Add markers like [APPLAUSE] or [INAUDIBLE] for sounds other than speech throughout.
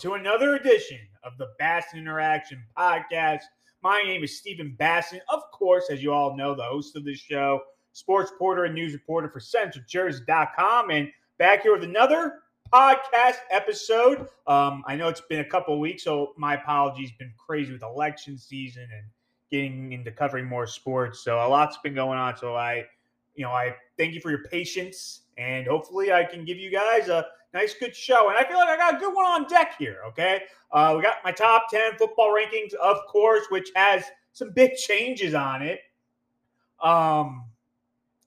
to another edition of the Bassin Interaction Podcast. My name is Stephen Bassin, of course, as you all know, the host of this show, sports reporter and news reporter for CentralJersey.com, and back here with another podcast episode. Um, I know it's been a couple weeks, so my apologies. Been crazy with election season and getting into covering more sports, so a lot's been going on. So I, you know, I thank you for your patience, and hopefully, I can give you guys a nice, good show. And I feel like I got a good one on deck here. Okay, uh, we got my top ten football rankings, of course, which has some big changes on it. Um,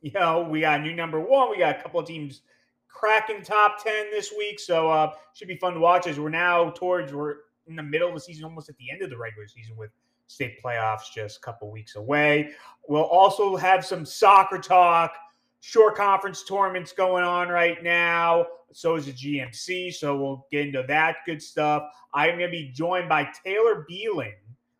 you know, we got a new number one. We got a couple of teams cracking top 10 this week. So uh should be fun to watch as we're now towards we're in the middle of the season, almost at the end of the regular season with state playoffs just a couple weeks away. We'll also have some soccer talk, Shore Conference tournaments going on right now. So is the GMC. So we'll get into that good stuff. I'm going to be joined by Taylor Beeling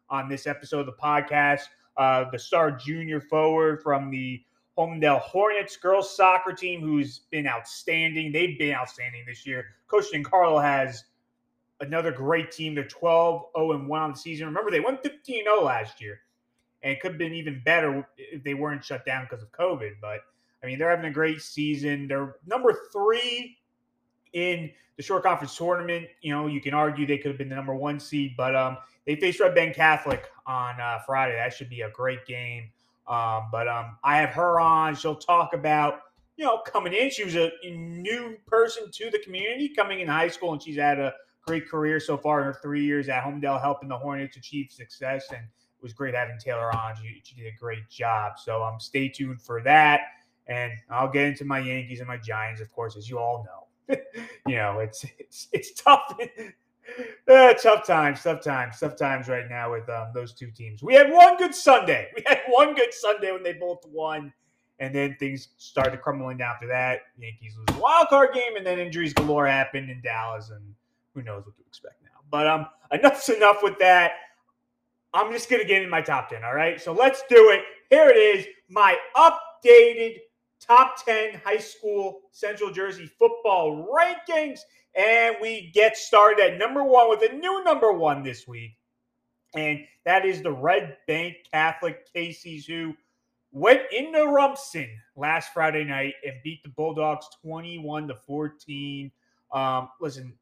on this episode of the podcast, uh, the star junior forward from the Holmdel Hornets girls soccer team, who's been outstanding. They've been outstanding this year. Coach Carlo has another great team. They're 12 0 1 on the season. Remember, they went 15 0 last year, and could have been even better if they weren't shut down because of COVID. But I mean, they're having a great season. They're number three in the Shore Conference tournament. You know, you can argue they could have been the number one seed, but um, they faced Red Bank Catholic on uh, Friday. That should be a great game. Um, but um, I have her on. She'll talk about you know coming in. She was a new person to the community coming in high school, and she's had a great career so far in her three years at Holmdel, helping the Hornets achieve success. And it was great having Taylor on. She, she did a great job. So um, stay tuned for that. And I'll get into my Yankees and my Giants, of course, as you all know. [LAUGHS] you know, it's it's it's tough. uh, [LAUGHS] tough times, tough times, tough times right now with um, those two teams. We had one good Sunday. [LAUGHS] We had one good Sunday when they both won, and then things started crumbling after that. Yankees lose the wild card game, and then injuries galore happened in Dallas, and who knows what to expect now. But um, enough's enough with that. I'm just gonna get in my top ten. All right, so let's do it. Here it is, my updated top 10 high school Central Jersey football rankings. And we get started at number one with a new number one this week. And that is the Red Bank Catholic Caseys, who went into Rumson last Friday night and beat the Bulldogs 21 to 14. Um, listen,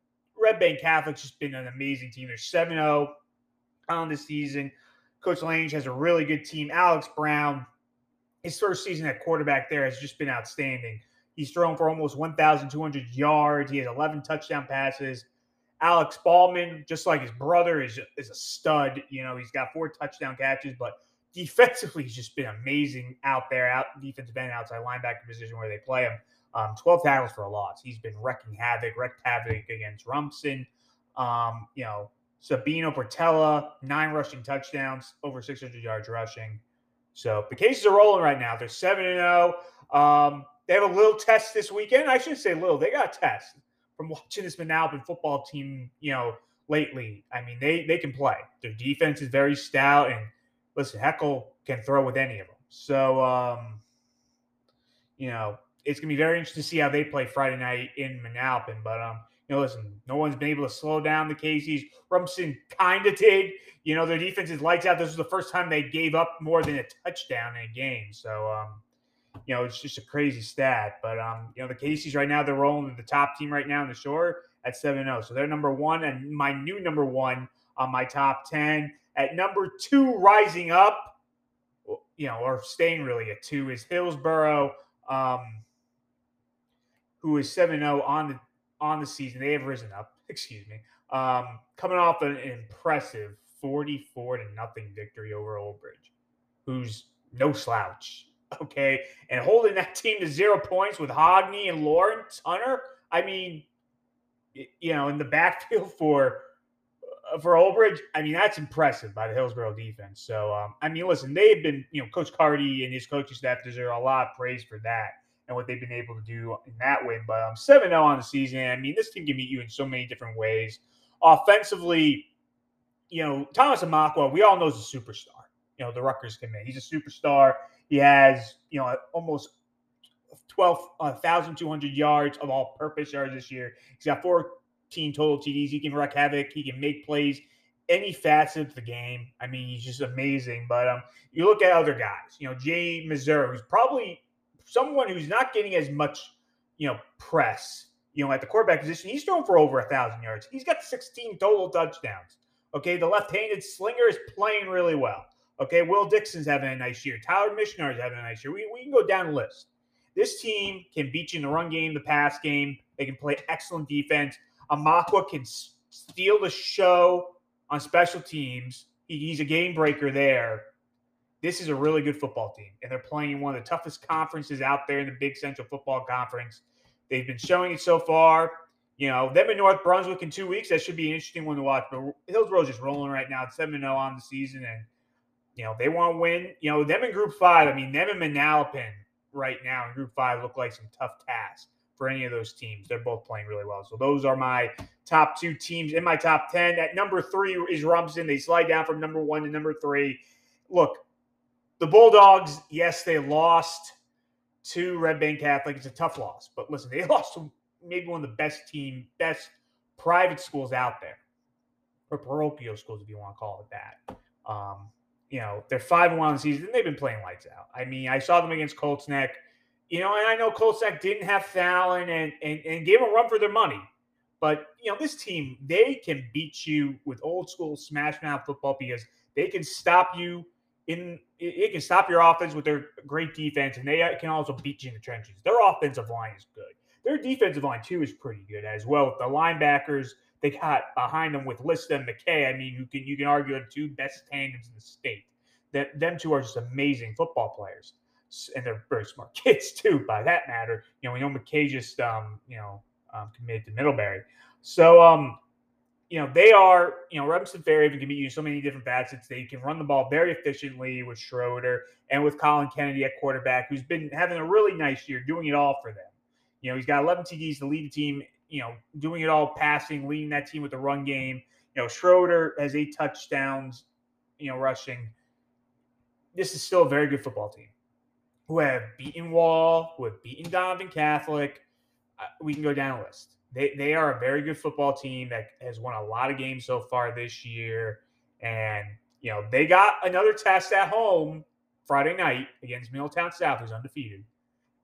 Red Bank Catholic's just been an amazing team. They're 7 0 on the season. Coach Lange has a really good team. Alex Brown, his first season at quarterback there has just been outstanding. He's thrown for almost 1,200 yards. He has 11 touchdown passes. Alex Ballman, just like his brother, is, is a stud. You know, he's got four touchdown catches, but defensively, he's just been amazing out there, out defensive end, outside linebacker position where they play him. Um, 12 tackles for a loss. He's been wrecking havoc, wrecked havoc against Rumson. Um, you know, Sabino Portella, nine rushing touchdowns, over 600 yards rushing. So the Caseys are rolling right now. They're 7 and 0. Um, they have a little test this weekend. I shouldn't say little. They got a test from watching this Manalapan football team, you know, lately. I mean, they they can play. Their defense is very stout, and listen, Heckel can throw with any of them. So, um, you know, it's gonna be very interesting to see how they play Friday night in Manalapan. But um, know, listen, no one's been able to slow down the Caseys. Rumson kind of did. You know, their defense is lights out. This was the first time they gave up more than a touchdown in a game. So, um, you know, it's just a crazy stat. But, um, you know, the Caseys right now, they're rolling the top team right now in the shore at 7 0. So they're number one, and my new number one on my top 10. At number two, rising up, you know, or staying really at two, is Hillsborough, um, who is 7 0 on the on the season. They have risen up, [LAUGHS] excuse me, um, coming off an impressive 44 to nothing victory over Old Bridge, who's no slouch. [LAUGHS] Okay. And holding that team to zero points with Hogney and Lawrence Hunter. I mean, you know, in the [LAUGHS] backfield for uh, for Old Bridge, I mean, that's impressive by the Hillsborough defense. So, um, I mean, listen, they've been, you know, Coach Carty and his coaching staff deserve a lot of praise for that and what they've been able to do in that way. But um, 7 0 on the season. I mean, this team can beat you in so many different ways. Offensively, you know, Thomas Amakwa, we all know is a superstar. You know, the Rutgers commit. He's a superstar. He has, you know, almost 12,200 uh, yards of all purpose yards this year. He's got 14 total TDs. He can wreak havoc. He can make plays any facet of the game. I mean, he's just amazing. But um, you look at other guys, you know, Jay Missouri, who's probably someone who's not getting as much, you know, press, you know, at the quarterback position. He's thrown for over a thousand yards. He's got 16 total touchdowns. Okay, the left-handed slinger is playing really well. Okay, Will Dixon's having a nice year. Tyler Missionary's having a nice year. We, we can go down the list. This team can beat you in the run game, the pass game. They can play excellent defense. Amakwa can steal the show on special teams. He's a game breaker there. This is a really good football team, and they're playing in one of the toughest conferences out there in the Big Central Football Conference. They've been showing it so far. You know, them in North Brunswick in two weeks, that should be an interesting one to watch. But Hillsborough's just rolling right now. It's 7 0 on the season, and, you know, they want to win. You know, them in Group 5, I mean, them in Manalapan right now in Group 5 look like some tough tasks for any of those teams. They're both playing really well. So those are my top two teams in my top 10. At number three is Rumson. They slide down from number one to number three. Look, the Bulldogs, yes, they lost to Red Bank Catholic. It's a tough loss. But listen, they [LAUGHS] lost to maybe one of the best team, best private schools out there, or parochial schools, if you want to call it that. Um, you know, they're five and one season. They've been playing lights out. I mean, I saw them against Colts Neck. You know, and I know Colts Neck didn't have Fallon and, and, and gave them a run for their money. But, you know, this team, they can beat you with old school smash mouth football because they can stop you in it can stop your offense with their great defense, and they can also beat you in the trenches. Their offensive line is good. Their defensive line too is pretty good as well. The linebackers they got behind them with Lista and McKay. I mean, you can you can argue the two best tandems in the state. That them two are just amazing football players and they're very smart [LAUGHS] kids too, by that matter. You know, we know McKay just um, you know um, committed to Middlebury, so um, you know they are you know Rumson Fairhaven can be used so many different facets. They can run the ball very efficiently with Schroeder and with Colin Kennedy at quarterback, who's been having a really nice year, doing it all for them. You know, he's got 11 TDs to lead the team. You know, doing it all, passing, leading that team with the run game. You know, Schroeder has eight touchdowns. You know, rushing. This is still a very good football team who have beaten Wall, who have beaten Donovan Catholic. Uh, we can go down a list. They, they are a very good football team that has won a lot of games so far this year. And, you know, they got another test at home Friday night against Middletown South, who's undefeated.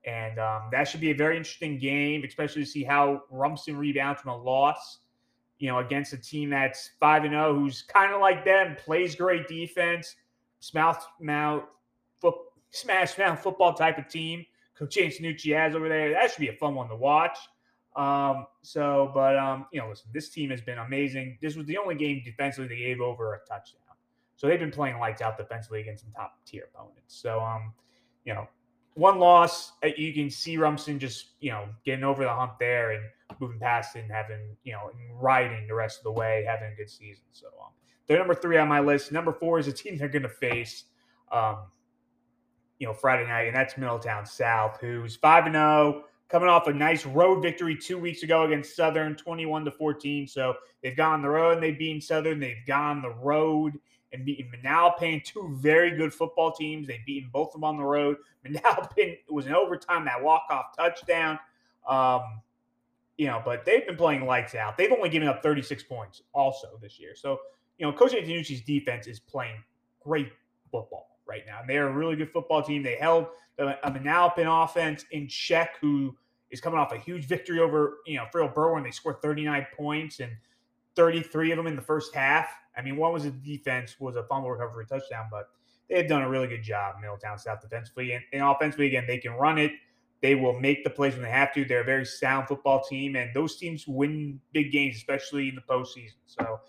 And um, that should be a very interesting game, especially to see how Rumson rebounds from a loss, you know, against a team that's 5 and 0, who's kind of like them, plays great defense, mouth, mouth, foot, smash mouth football type of team. Coach James Nucci has over there. That should be a fun one to watch. Um, so, but um, you know, listen, this team has been amazing. This was the only game defensively they gave over a touchdown. So they've been playing lights out defensively against some top tier opponents. So um, you know, one loss, uh, you can see Rumson just, you know, getting over the hump there and moving past it and having, you know, riding the rest of the way, having a good season. So um, they're number three on my list. Number four is a team they're going to face. Um, you know, Friday night, and that's Middletown South, who's 5 and 0, coming off a nice road victory two weeks ago against Southern, 21 to 14. So they've gone the road and they've beaten Southern. They've gone the road and beaten Manalapan, two very good football teams. They've beaten both of them on the road. [LAUGHS] Manalapan was an overtime, that walk-off touchdown. Um, you know, but they've been playing lights out. They've only given up 36 points also this year. So, you know, Coach Antonucci's defense is playing great football right now. And they're a really good football team. They held a Manalapan offense in check, who is coming off a huge victory over, you know, Friel Berwyn. They scored 39 points and 33 of them in the first half. I mean, one was a defense, was a fumble recovery touchdown, but they have done a really good job, Middletown South defensively. And, and offensively, again, they can run it. They will make the plays when they have to. They're a very sound football team, and those teams win big games, especially in the postseason. So,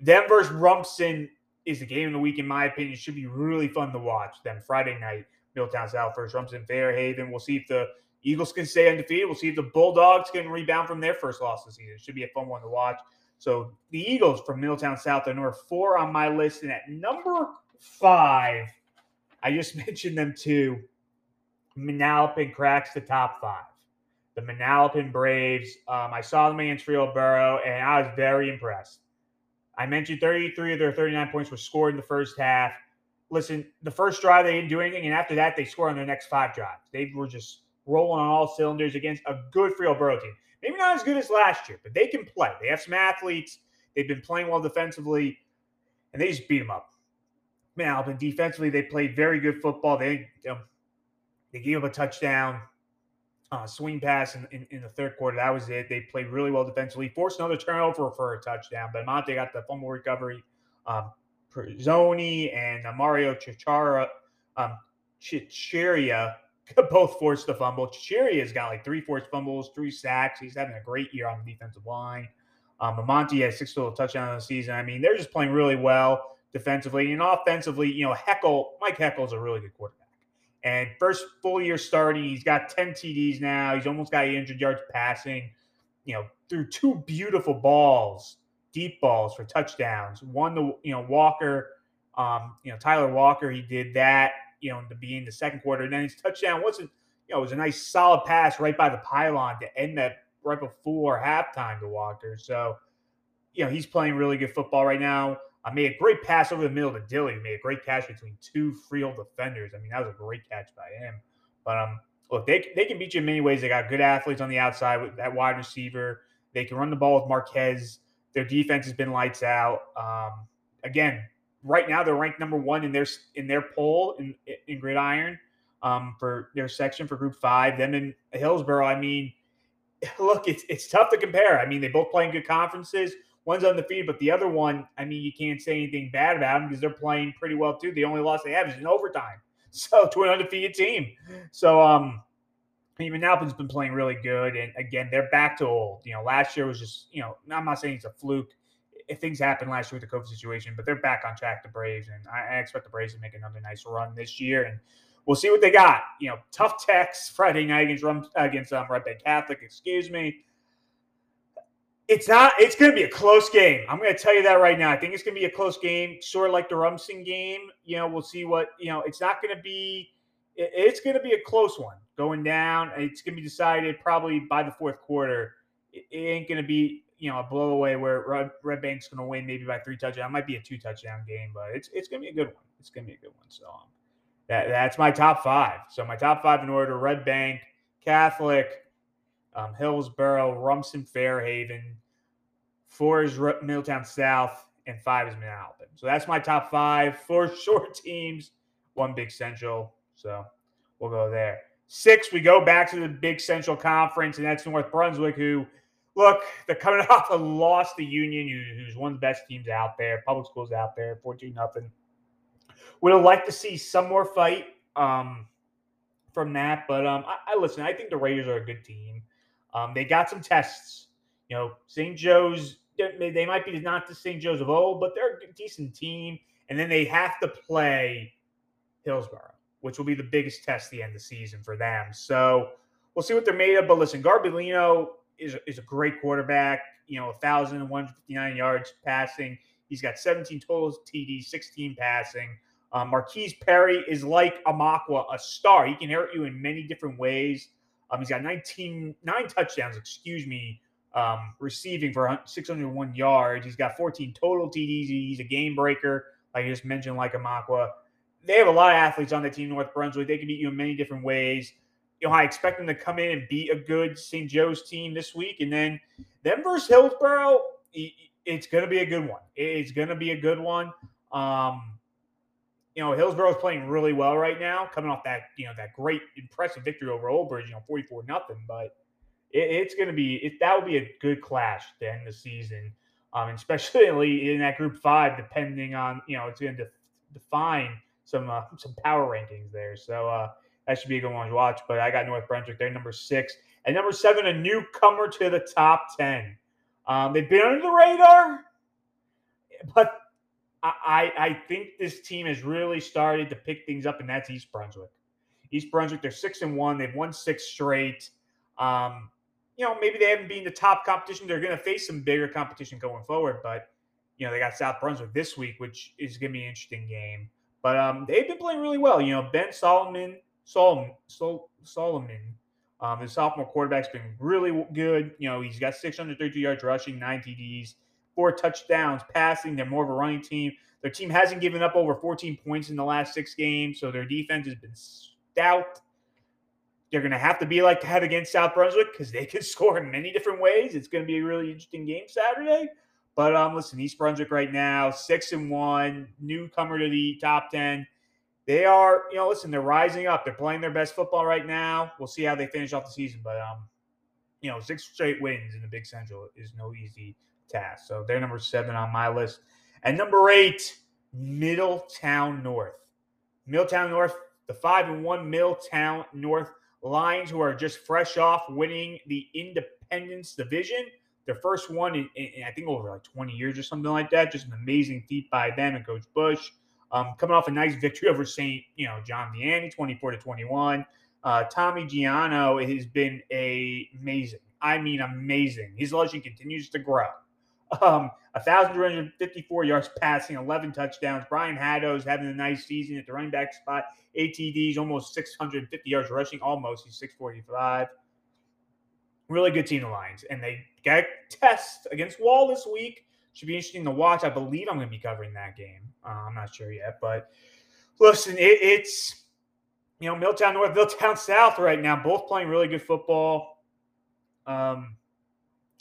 them versus Rumson is the game of the week, in my opinion. It should be really fun to watch. them Friday night, Middletown South versus Rumson Fairhaven. We'll see if the Eagles can stay undefeated. We'll see if the Bulldogs can rebound from their first loss this season. It should be a fun one to watch. So the Eagles from Middletown South are number four on my list. And at number five, I just [LAUGHS] mentioned them too. Manalapan cracks the top five. The Manalapan Braves. Um, I saw them against Rio Burrow, and I was very impressed. I mentioned 33 of their 39 points were scored in the first half. Listen, the first drive they didn't do anything, and after that they scored on their next five drives. They were just rolling on all cylinders against a good Rio Burrow team. maybe not as good as last year, but they can play. They have some athletes. They've been playing well defensively, and they just beat them up. Man, but defensively, they played very good football. They know, they gave up a touchdown, uh, swing pass in, in, in, the third quarter. That was it. They played really well defensively, forced another turnover for a touchdown. But Monte got the fumble recovery. Um, Zoni and uh, Mario Chichara, um, Chicheria [LAUGHS] both forced the fumble. Chicheria's got like three forced fumbles, three sacks. He's having a great year on the defensive line. Um, Monty has six total touchdowns in the season. I mean, they're just playing really well defensively and offensively. You know, Heckel, Mike Heckel's a really good quarterback. And first full year starting, he's got 10 TDs now. He's almost got 800 yards passing, you know, through two beautiful balls, deep balls for touchdowns. One, the, you know, Walker, um, you know, Tyler Walker, he did that, you know, to be in the second quarter. And then his touchdown wasn't, you know, it was a nice solid pass right by the pylon to end that right before halftime to Walker. So, you know, he's playing really good football right now. I made a great pass over the middle to Dilly. He made a great catch between two Freehold defenders. I mean, that was a great catch by him. But um, look, they they can beat you in many ways. They got good athletes on the outside with that wide receiver. They can run the ball with Marquez. Their defense has been lights out. Um, again, right now they're ranked number one in their in their poll in in Gridiron um, for their section for Group Five. Them in Hillsborough. I mean, [LAUGHS] look, it's it's tough to compare. I mean, they both play in good conferences. One's undefeated, but the other one, I mean, you can't say anything bad about them because they're playing pretty well too. The only loss they have is in overtime, [LAUGHS] so to an undefeated team. So, um, even Alpin's been playing really good, and again, they're back to old. You know, last year was just, you know, I'm not saying it's a fluke. If things happened last year with the COVID situation, but they're back on track. The Braves, and I, I expect the Braves to make another nice run this year, and we'll see what they got. You know, tough [LAUGHS] text Friday night against against um, Red Bank Catholic. Excuse me. It's not. It's going to be a close game. I'm going to tell you that right now. I think it's going to be a close game, sort of like the Rumson game. You know, we'll see what you know. It's not going to be. It's going to be a close one going down. It's going to be decided probably by the fourth quarter. It ain't going to be you know a blowaway where Red, Bank's going to win maybe by three touchdowns. It might be a two touchdown game, but it's it's going to be a good one. It's going to be a good one. So um, that that's my top five. So my top five in order: Red Bank, Catholic, um, Hillsboro, Rumson, Fairhaven. Four is Middletown South, and five is Manalapan. So that's my top five. Four [LAUGHS] short teams, one Big Central. So we'll go there. Six, we go back to the Big Central Conference, and that's North Brunswick, who look, they're coming [LAUGHS] off a loss to Union, who's one of the best teams out there, public schools out there, 14 nothing. Would have liked to see some more fight um, from that, but um, I, I, listen. I think the Raiders are a good team. Um, they got some tests. You know, St. Joe's. They might be not the St. Joe's of old, but they're a decent team. And then they have to play Hillsborough, which will be the biggest test the end of the season for them. So we'll see what they're made of. But listen, Garbolino is, is a great quarterback. You know, 1,159 yards passing. He's got 17 total TDs, 16 passing. Um, Marquise Perry is like Amakwa, a star. He can hurt you in many different ways. Um, he's got 19, nine touchdowns, excuse me, um, receiving for 601 yards. He's got 14 total TDs. He's a game breaker, like I just mentioned, like Amakwa. They have a lot of athletes on the team, North Brunswick. They can beat you in many different ways. You know, I expect them to come in and beat a good St. Joe's team this week. And then them versus Hillsborough, it's going to be a good one. It's going to be a good one. Um, you know, Hillsborough is playing really well right now, coming off that, you know, that great, impressive victory over Old Bridge, you know, 44 nothing. But it, it's going to be, it, that would be a good clash to end the season, um, especially [LAUGHS] in that group five, depending on, you know, it's going to define some, uh, some power rankings there. So, uh, that should be a good one to watch. But I got North Brunswick. They're number six. And number seven, a newcomer to the top 10. Um, they've been under the radar, but I, I think this team has really started to pick things up, and that's East Brunswick. East Brunswick, they're six and one. They've won six straight. Um, you know, maybe they haven't been the top competition. They're going to face some bigger competition going forward, but you know they got South Brunswick this week, which is going to be an interesting game. But um, they've been playing really well. You know, Ben Solomon, Solomon, Sol, Solomon, um, the sophomore quarterback's been really good. You know, he's got 632 yards rushing, nine TDs four touchdowns passing. They're more of a running team. Their team hasn't given up over 14 points in the last six games, so their defense has been stout. They're going to have to be like that against South Brunswick because they [LAUGHS] can score in many different ways. It's going to be a really interesting game Saturday. But um, listen, East Brunswick right now, six and one, newcomer to the top ten. They are, you know, listen, they're rising up. They're playing their best football right now. We'll see how they finish off the season. But um, you know, six straight wins in the Big Central is no easy task. So they're number seven on my list. And number eight, Middletown North. Middletown North, the five and one Middletown North Lions, who are just fresh off winning the Independence Division. Their first one in, in, I think over like 20 years or something like that. Just an amazing feat by them and Coach Bush. Um, coming off a nice victory over St. You know John Vianney, 24 to 21. Uh, Tommy Giano has been a, amazing. I mean, amazing. His legend continues to grow. Um, 1,254 yards passing, 11 touchdowns. Brian Haddo's having a nice season at the running back spot. ATDs almost 650 yards rushing, almost. He's 645. Really good team, the Lions. And they got test against Wall this week. Should be interesting to watch. I believe I'm going to be covering that game. Uh, I'm not sure yet. But listen, it, it's, you know, Middletown North, [LAUGHS] Middletown South right now, both playing really good football. Um,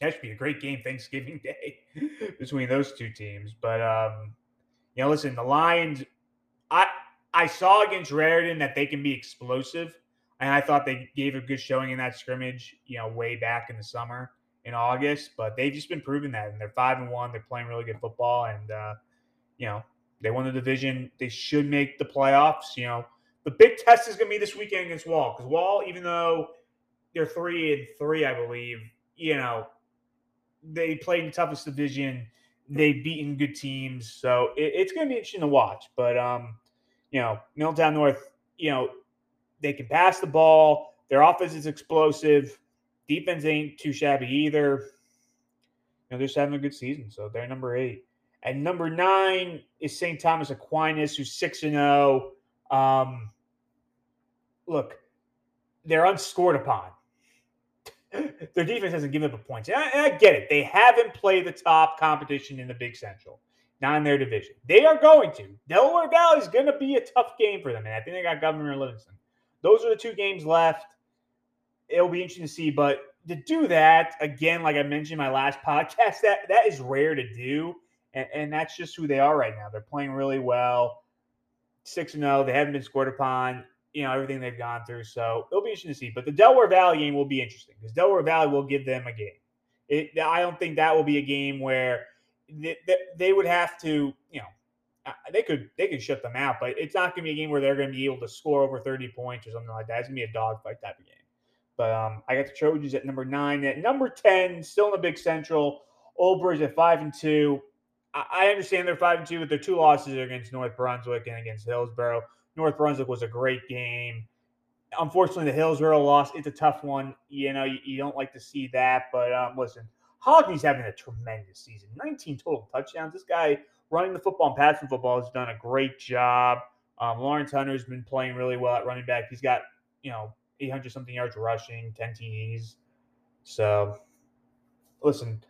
that should be a great game Thanksgiving [LAUGHS] Day between those two teams. But um, you know, listen, the Lions, I I saw against Raritan that they can be explosive, and I thought they gave a good showing in that scrimmage. You know, way back in the summer in August, but they've just been proving that, and they're five and one. They're playing really good football, and uh, you know, they won the division. They should make the playoffs. You know, the big test is going to be this weekend against Wall because Wall, even though they're three and three, I believe, you know, they played in the toughest division. They've beaten good teams, so it, it's going to be interesting to watch. But um, you know, Middletown North, you know, they can pass the ball. Their offense is explosive. Defense ain't too shabby either. You know, they're just having a good season, so they're number eight. And number nine is St. Thomas Aquinas, who's six and zero. Oh. Um, look, they're unscored upon [LAUGHS] their defense hasn't given up a point. And I, and I, get it. They haven't played the top competition in the Big Central, not in their division. They are going to. Delaware Valley is going to be a tough game for them. And I think they got Governor Livingston. Those are the two games left. It'll be interesting to see. But to do that, again, like I mentioned in my last [LAUGHS] podcast, that, that is rare to do. And, and that's just who they are right now. They're playing really well. 6 and 0. They haven't been scored upon you know everything they've gone through. So it'll be interesting to see. But the Delaware Valley game will be interesting because Delaware Valley will give them a game. It, I don't think that will be a game where they, they would have to, you know, uh, they could they could shut them out, but it's not going to be a game where they're going to be able to score over thirty points or something like that. It's going to be a dogfight type of game. But um, I got the Trojans at number nine. At number ten, still in the Big Central. Old Bridge at five and two. I, I understand they're five and two, but their two losses are against North Brunswick and against Hillsborough. North Brunswick was a great game. Unfortunately, the Hillsborough loss. It's a tough one. You know, you, you don't like to see that. But um, listen, Hogney's having a tremendous season. 19 total touchdowns. This guy running the football and passing football has done a great job. Um, Lawrence Hunter's been playing really well at running back. He's got, you know, 800 something yards rushing, 10 TDs. So, listen,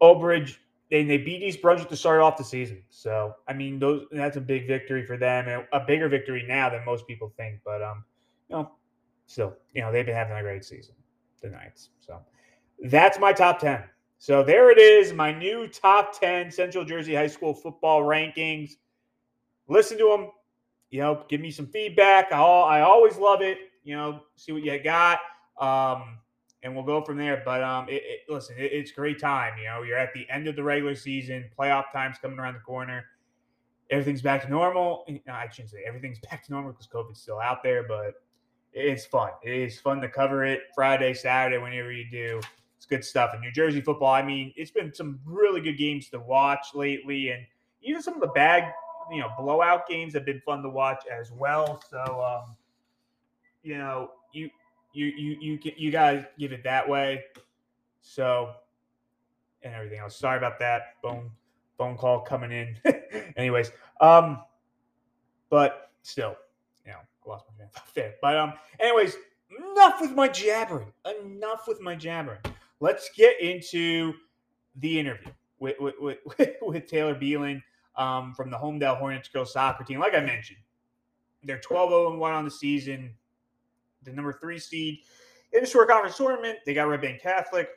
Old Bridge they they beat East Brunswick to start off the season. So I mean, those that's a big victory for them, and a bigger victory now than most people think. But um, you know, still, you know, they've been having a great season, the Knights. So that's my top ten. So there it is, my new top ten Central Jersey High School football rankings. Listen to them. You know, give me some feedback. I, I always love it. You know, see what you got. Um, and we'll go from there. But um, it, it, listen, it, it's great time. You know, you're at the end of the regular season, playoff time's coming around the corner. Everything's back to normal. No, I shouldn't say everything's [LAUGHS] back to normal because COVID's still out there, but it's fun. It is fun to cover it Friday, Saturday, whenever you do. It's good stuff. And New Jersey football, I mean, it's been some really good games to watch lately, and even some of the bad, you know, blowout games have been fun to watch as well. So, um, you know, you you you you you guys give it that way. So and everything else. Sorry about that. Phone phone call coming in. [LAUGHS] Anyways, um, but still, you know, I lost my train But um, anyways, enough with my jabbering. Enough with my jabbering. Let's get into the interview with with with, [LAUGHS] with Taylor Beelan um, from the Holmdel Hornets girls soccer team. Like I mentioned, they're 12 0 1 on the season the number three seed in the Shore Conference tournament. They got Red Bank Catholic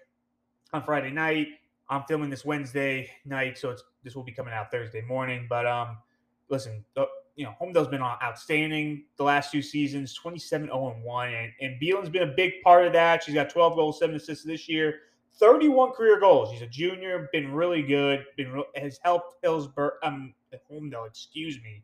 on Friday night. I'm filming this Wednesday night, so it's this will be coming out Thursday morning. But um, listen, the, you know, Holmdel's been outstanding the last two seasons, 27 0 1. And, and Beelin's been a big part of that. She's got 12 goals, seven assists this year, 31 career goals. She's a junior, been really good, been has helped Hillsborough, um, Holmdel, excuse me,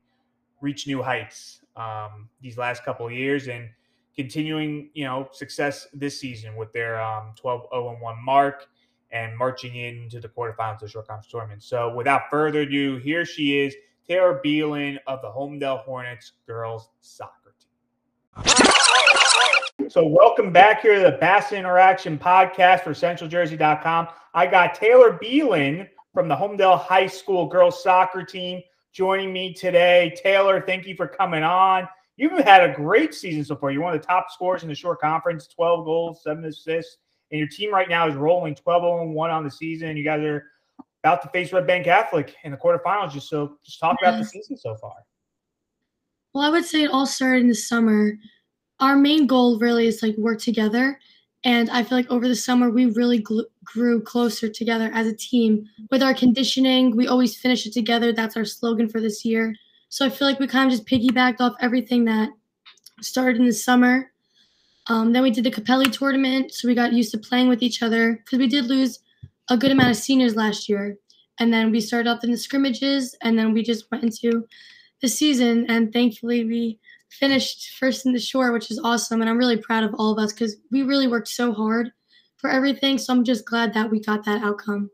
reach new heights um, these last couple of years and continuing, you know, success this season with their um, 12 0 1 mark and marching into the quarterfinals of the Shore Conference tournament. So without further ado, here she is, Taylor Beelin of the Holmdel Hornets girls soccer team. So welcome back here to the Bass Interaction podcast for CentralJersey.com. I got Taylor Beelin from the Holmdel High School girls soccer team joining me today. Taylor, thank you for coming on. You've had a great season so far. You're one of the top scorers in the Shore Conference, 12 goals, seven assists. And your team right now is rolling 12 0 1 on the season. You guys are about to face Red Bank Catholic in the quarterfinals. Just so, just talk about the season so far. Well, I would say it all started in the summer. Our main goal really is like work together. And I feel like over the summer, we really gl- grew closer together as a team with our conditioning. We always finish it together. That's our slogan for this year. So I feel like we kind of just piggybacked off everything that started in the summer um, then we did the Capelli tournament, so we got used to playing with each other because we did lose a good amount of seniors last year. And then we started off in the scrimmages, and then we just went into the season. And thankfully, we finished first in the shore, which is awesome. And I'm really proud of all of us because we really worked so hard for everything. So I'm just glad that we got that outcome.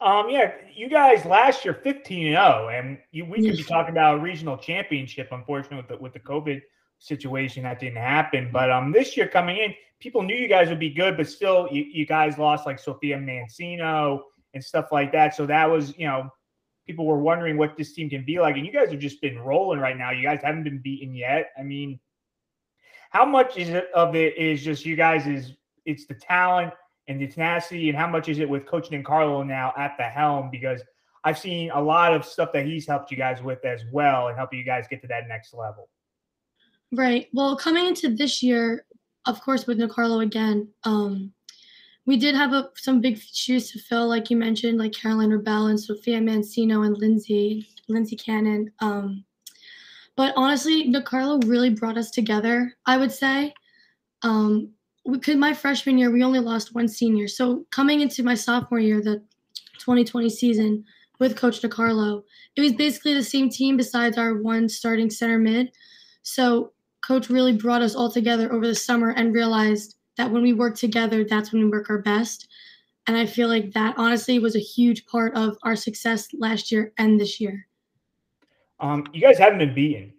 Um, yeah, you guys last year 15 0, and you, we could be talking about a regional championship. Unfortunately, with the, with the COVID situation that didn't happen. But um, this year coming in, people knew you guys would be good, but still, you, you guys lost like Sophia Mancino and stuff like that. So that was, you know, people were wondering what this team can be like, and you guys have just been rolling right now. You guys haven't been beaten yet. I mean, how much is it of it is just you guys is it's the talent and the tenacity, and how much is it with Coach Carlo now at the helm? Because I've seen a lot of stuff that he's helped you guys with as well, and helping you guys get to that next level. Right. Well, coming into this year, of course, with Nicarlo again, um, we did have a, some big shoes to fill, like you mentioned, like Caroline Rebel and Sophia Mancino and Lindsay, Lindsay Cannon. Um, but honestly, Nicarlo really brought us together, I would say. Um, because my freshman year, we only lost one senior. So coming into my sophomore year, the 2020 season with Coach Nicarlo, it was basically the same team besides our one starting center mid. So coach really brought us all together over the summer and realized that when we work together, that's when we work our best. And I feel like that honestly was a huge part of our success last year and this year. Um, you guys haven't been beaten.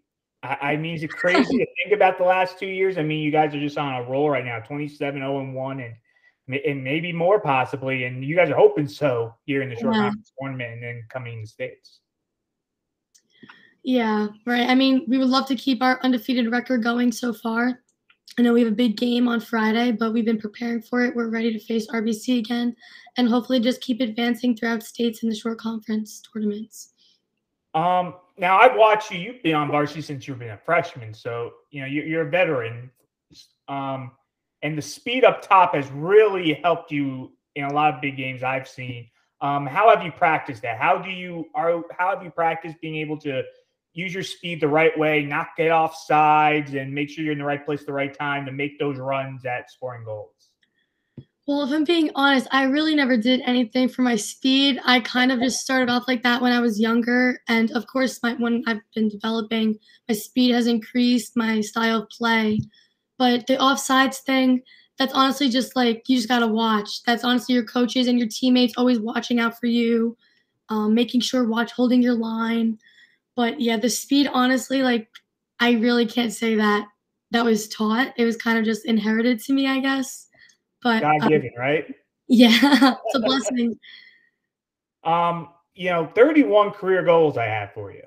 I, I mean, is it crazy to think about the last two years? I mean, you guys are just on a roll right now 27 0 and 1 and and maybe more possibly. And you guys are hoping so here in the short yeah. tournament and then coming in the States. Yeah, right. I mean, we would love to keep our undefeated record going so far. I know we have a big game on Friday, but we've been preparing for it. We're ready to face RBC again and hopefully just keep advancing throughout states in the Shore Conference tournaments. Um, now I've watched you. You've been on varsity since you've been a freshman, so you know you're, you're a veteran. Um, and the speed up top has really helped you in a lot of big games I've seen. Um, how have you practiced that? How do you are? How have you practiced being able to use your speed the right way, not get off sides, and make sure you're in the right place at the right time to make those runs at scoring goals? Well, if I'm being honest, I really never did anything for my speed. I kind of just started off like that when I was younger. And of course, my, when I've been developing, my speed has increased, my style of play. But the offsides thing, that's honestly just like you just got to watch. That's honestly your coaches and your teammates always watching out for you, um, making sure watch holding your line. But yeah, the speed, honestly, like I really can't say that that was taught. It was kind of just inherited to me, I guess. But God given, um, right? Yeah, [LAUGHS] it's a [LAUGHS] blessing. um, you know, 31 career goals I have for you.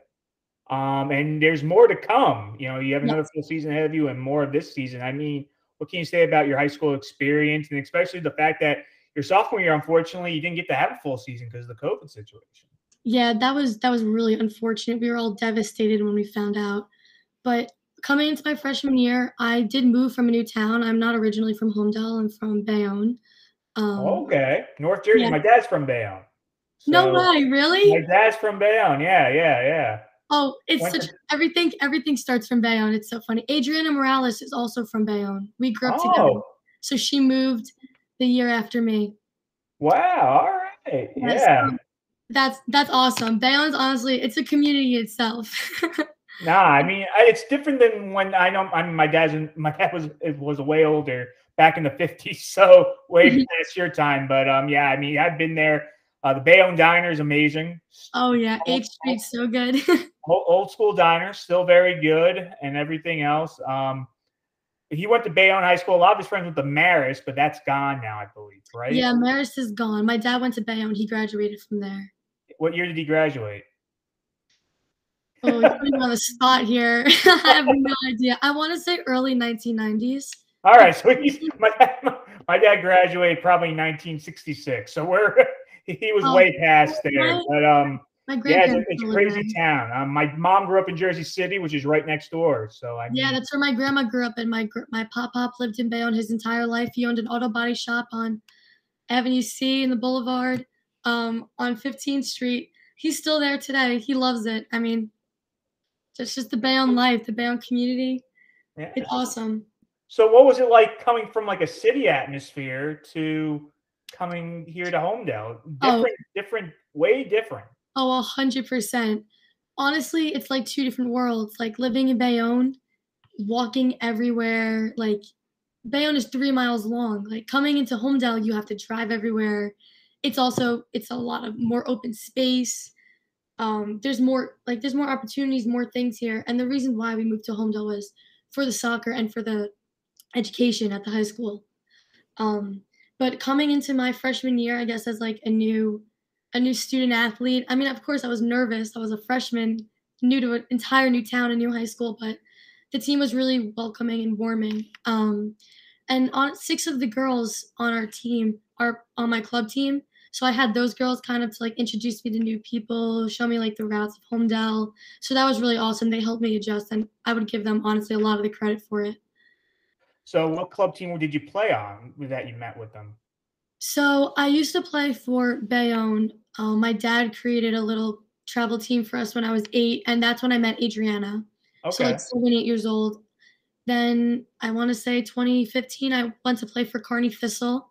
Um, and there's more to come. You know, you have another yes. full season ahead of you and more of this season. I mean, what can you say about your high school experience and especially the fact that your sophomore year, unfortunately, you didn't get to have a full season because of the COVID situation? Yeah, that was that was really unfortunate. We were all devastated when we found out. But coming into my freshman year, I did move from a new town. I'm not originally from Holmdel. I'm from Bayonne. Um, okay, North Jersey. Yeah. My dad's from Bayonne. So no way, really? My dad's from Bayonne. Yeah, yeah, yeah. Oh, it's Went such to- everything. Everything starts from Bayonne. It's so funny. Adriana Morales is also from Bayonne. We grew up oh. together. So she moved the year after me. Wow. All right. Yes, yeah. Um, that's that's awesome. Bayonne's honestly, it's a community itself. [LAUGHS] nah, I mean, it's different than when I know. I mean, my dad's my dad was was way older back in the fifties, [LAUGHS] so way [LAUGHS] past your time. But um, yeah, I mean, I've been there. Uh, the Bayonne Diner is amazing. Oh yeah, Eighth Street's so good. [LAUGHS] old, old, school diner, still very good, and everything else. Um, he went to Bayonne High School. A lot of his friends went to Marist, but that's gone now, I believe, right? Yeah, Marist is gone. My dad went to Bayonne. He graduated from there. What year did he graduate? Oh, you're putting on the spot here. [LAUGHS] I have no idea. I want to say early 1990s. All right, so he's my dad, my dad graduated probably 1966. So we're he was oh, way past there. But um, my yeah, it's, a crazy town. Um, my mom grew up in Jersey City, which is right next door. So I mean, yeah, that's where my grandma grew up, and my my pop pop lived in Bayonne his entire life. He owned an auto body shop on Avenue C in the Boulevard, um, on 15th Street. He's still there today. He loves it. I mean, it's just the Bayonne life, the Bayonne community. Yeah. It's awesome. So, what was it like coming from like a city atmosphere to coming here to Holmdel? Oh. Different, oh. different, way different. Oh, a hundred percent. Honestly, it's like two different worlds. Like living in Bayonne, walking everywhere. Like Bayonne is three miles long. Like coming into Holmdel, you have to drive everywhere. It's also it's a lot of more open space. Um, there's more like there's more opportunities, more things here. And the reason why we moved to Holmdel was for the soccer and for the education at the high school. Um, but coming into my freshman year, I guess as like a new a new student athlete. I mean, of course, I was nervous. I was a freshman, new to an entire new town, a new high school, but the team was really welcoming and warming. Um, and on six of the girls on our team are on my club team. So I had those girls kind of to like introduce me to new people, show me like the routes of Holmdel. So that was really awesome. They helped me adjust, and I would give them honestly a lot of the credit for it. So, what club team did you play on that you met with them? So I used to play for Bayonne. Um, my dad created a little travel team for us when I was eight, and that's when I met Adriana. Okay. So like seven, eight years old. Then I want to say 2015, I went to play for Kearny Thistle,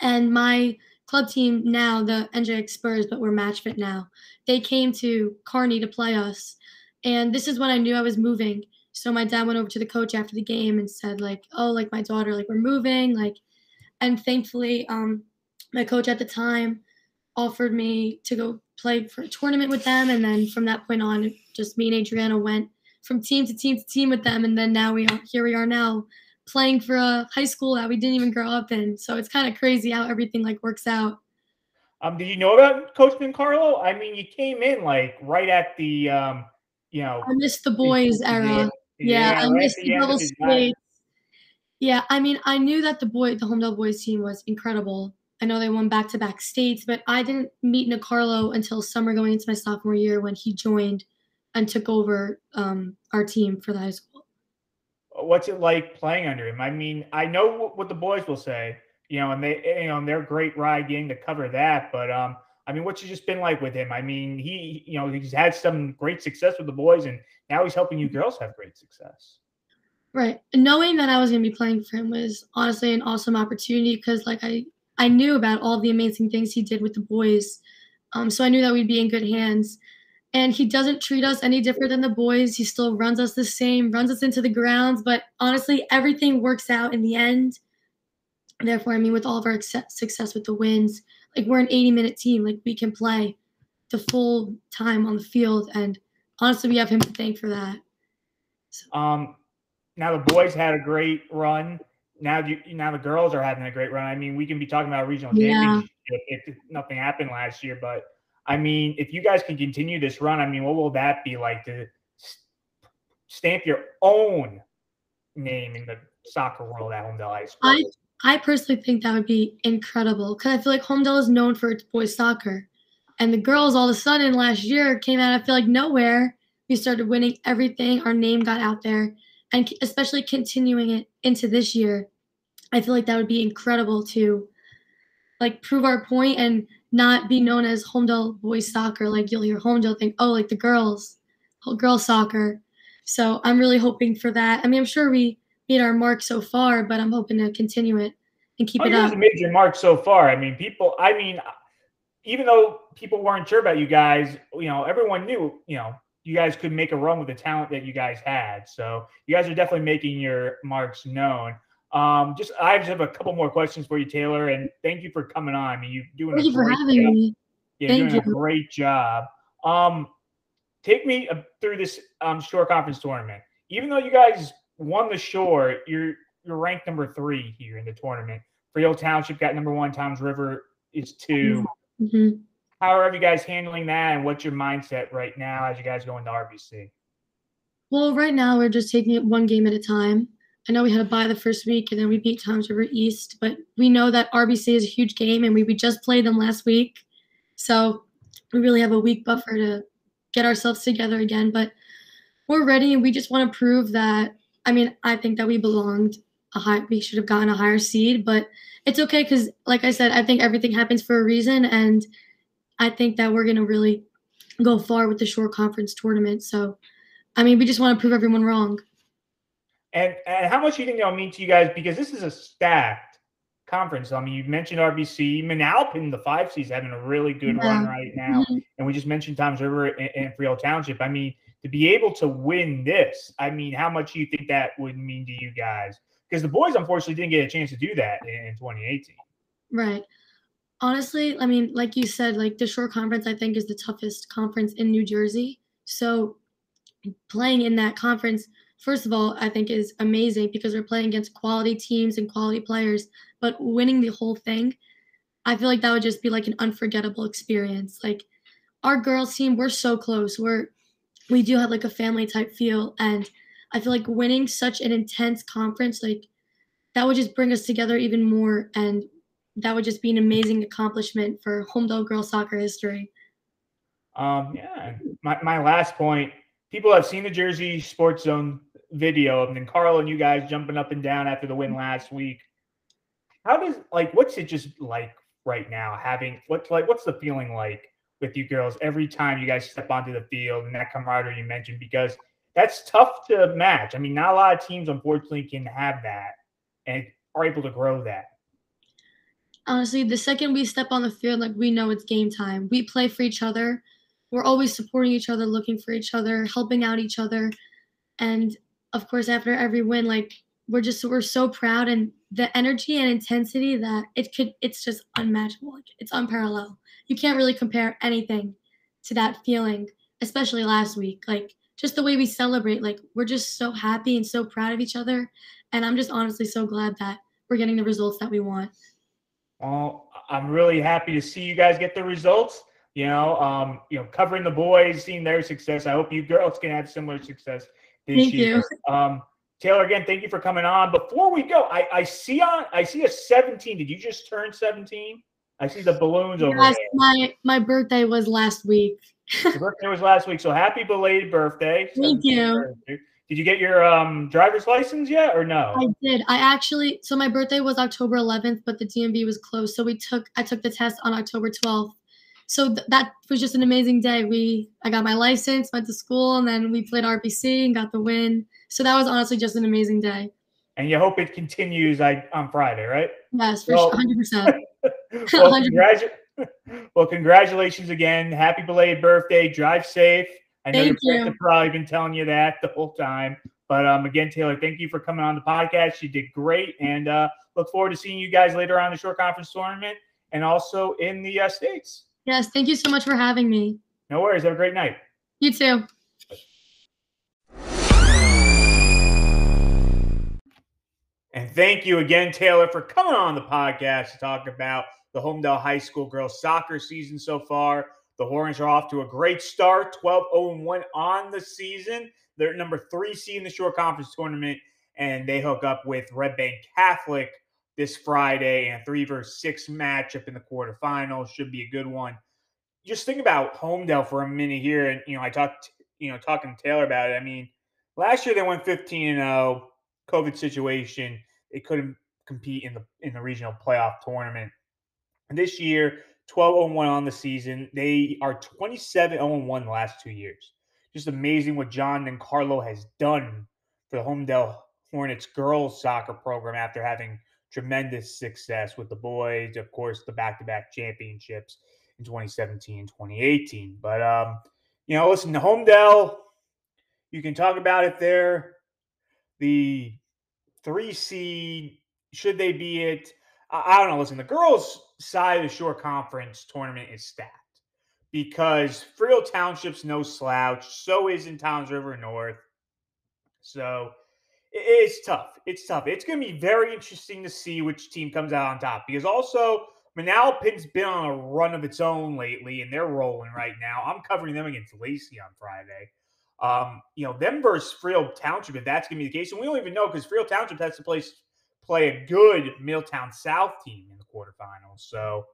and my club team now, the NJX Spurs, but we're match fit now. They came to Kearny to play us, and this is when I knew I was moving. So my dad went over to the coach after the game and said like, "Oh, like my daughter, like we're moving, like." and thankfully, um, my coach at the time offered me to go play for a tournament with them, and then from that point on, just me and Adriana went from team to team to team with them, and then now we are here. We are now playing for a high school that we didn't even grow up in. So it's kind of crazy how everything like works out. Um, did you know about Coach Carlo? I mean, you came in like right at the, um, you know, I missed the boys era. Yeah, yeah I missed the double splits. Yeah, I mean, I knew that the boy, the Holmdel boys team was incredible. I know they won back to back states, but I didn't meet Nicarlo until summer going into my sophomore year when he joined and took over um, our team for the high school. What's it like playing under him? I mean, I know what the boys will say, you know, and they, you know, and they're great ride getting to cover that. But um, I mean, what's it just been like with him? I mean, he, you know, he's had some great success with the boys, and now he's helping you girls have great success. Right. knowing that I was going to be playing for him was honestly an awesome opportunity because, like, I, I knew about all the amazing things he did with the boys. Um, so I knew that we'd be in good hands. And he doesn't treat us any different than the boys. He still runs us the same, runs us into the grounds. But honestly, everything works out in the end. Therefore, I mean, with all of our success with the wins, like we're an 80 minute team. Like we can play the full time on the field. And honestly, we have him to thank for that. So. Um, now the boys had a great run. Now you now the girls are having a great run. I mean, we can be talking about regional yeah. championship if nothing happened last year, but I mean, if you guys can continue this run, I mean, what will that be like to stamp your own name in the soccer world at Holmdel High School? I I personally think that would be incredible because I feel like Holmdel is known for its boys soccer, and the girls all of a sudden last year came out. I feel like nowhere we started winning everything, our name got out there, and especially continuing it into this year, I feel like that would be incredible to like prove our point and not be known as Holmdel boys soccer. Like you'll hear Holmdel think, oh, like the girls, oh, girls soccer. So I'm really hoping for that. I mean, I'm sure we made our mark so far, but I'm hoping to continue it and keep oh, it up. You made your mark so far. I mean, people. I mean, even though people weren't sure about you guys, you know, everyone knew, you know, you guys could make a run with the talent that you guys had. So you guys are definitely making your marks known. Um, just I just have a couple more questions for you, Taylor, and thank you for coming on. I mean, you're doing thank a you for having job. me. Yeah, thank doing you. a great job. Um, take me uh, through this um, shore conference tournament. Even though you guys won the shore, you're you're ranked number three here in the tournament. Freehold Township got number one. Toms River is 2 Mm-hmm. How are you guys handling that, and what's your mindset right now as you guys go into RBC? Well, right now we're just taking it one game at a time. I know we had a bye the first week, and then we beat Toms River East, but we know that RBC is a huge game, and we, we just played them last week, so we really have a week buffer to get ourselves together again. But we're ready, and we just want to prove that. I mean, I think that we belonged a high. We should have gotten a higher seed, but it's okay because, like I said, I think everything happens for a reason, and I think that we're gonna really go far with the shore conference tournament. So, I mean, we just want to prove everyone wrong. And and how much do you think that'll mean to you guys? Because this is a stacked conference. I mean, you mentioned RBC, Manalapan, the five C's having a really good Yeah. run right now, Mhm. and we just mentioned Toms River and, and Freehold Township. I mean, to be able to win this, I mean, how much do you think that would mean to you guys? Because the boys, unfortunately, didn't get a chance to do that in, in 2018. Right. Honestly, I mean, like you said, like the shore conference, I think is the toughest conference in New Jersey. So playing in that conference, first of all, I think is amazing because we're playing against quality teams and quality players. But winning the whole thing, I feel like that would just be like an unforgettable experience. Like our girls team, we're so close. We're we do have like a family type feel, and I feel like winning such an intense conference, like that would just bring us together even more and that would just be an amazing accomplishment for Holmdel girls soccer history. Um, yeah. My, my last point people have seen the Jersey Sports Zone video of Carl and you guys jumping up and down after the win mm-hmm. last week. How does like what's it just like right now having what's like what's the feeling like with you girls every time you guys step onto the field and that camaraderie you mentioned because that's tough to match. I mean, not a lot of teams unfortunately can have that and are able to grow that. Honestly, the second we step on the field, like we know it's game time. We play for each other. We're always supporting each other, looking for each other, helping out each other. And of course, after every win, like we're just we're so proud and the energy and intensity that it could it's just unmatchable. It's unparalleled. You can't really compare anything to that feeling, especially last week. Like just the way we celebrate, like we're just so happy and so proud of each other. And I'm just honestly so glad that we're getting the results that we want. Well, I'm really happy to see you guys get the results. You know, um, you know, covering the boys, seeing their success. I hope you girls can have similar success Thank year. you. Um, Taylor, again, thank you for coming on. Before we go, I, I see on I see a 17. Did you just turn 17? I see the balloons over there. my my birthday was last week. Your birthday was last week, so happy belated birthday. Thank you. birthday. Did you get your um, driver's license yet, or no? I did. I actually so my birthday was October 11th, but the DMV was closed. So we took I took the test on October 12th. So th- that was just an amazing day. We I got my license, went to school, and then we played RBC and got the win. So that was honestly just an amazing day. and you hope it continues like, on Friday, right? Yes, for Well- 100%. [LAUGHS] well, 100%. congratu- [LAUGHS] well, congratulations again. Happy belated birthday. Drive safe. I know Thank your parents you. have probably been telling you that the whole time. But um, again, Taylor, thank you for coming on the podcast. You did great. And uh, look forward to seeing you guys later on in the Shore Conference tournament and also in the uh, States. Yes, thank you so much for having me. No worries. Have a great night. You too. And thank you again, Taylor, for coming on the podcast to talk about the Holmdel High School girls soccer season so far. The Hornets are off to a great start, 12 0 1 on the season. They're number three seed in the Shore Conference tournament, and they hook up with Red Bank Catholic this Friday and three versus six matchup in the quarterfinals. Should be a good one. Just think about Holmdel for a minute here. And, you know, I talked you know, talking to Taylor about it. I mean, last year they went 15 and 0, COVID situation. They couldn't compete in the in the regional playoff tournament. And this year, 12 1 on the season. They are 27 0 1 the last two years. Just amazing what John and Carlo has done for the Holmdel Hornets girls soccer program after having tremendous success with the boys, of course, the back to back championships in 2017 and 2018. But, um, you know, listen, the Holmdel, you can talk about it there. The three seed, should they be it? I don't know. Listen, the girls' side of the Shore conference tournament is stacked because Freehold Township's no slouch. So is in Toms River North. So it's tough. It's tough. It's going to be very interesting to see which team comes out on top because also Manalapan's been on a run of its own lately and they're rolling right now. I'm covering them against Lacey on Friday. Um, you know, them versus Freehold Township, if that's going to be the case. And we don't even know because Freehold Township has to play, play a good Middletown South team in the quarterfinals. So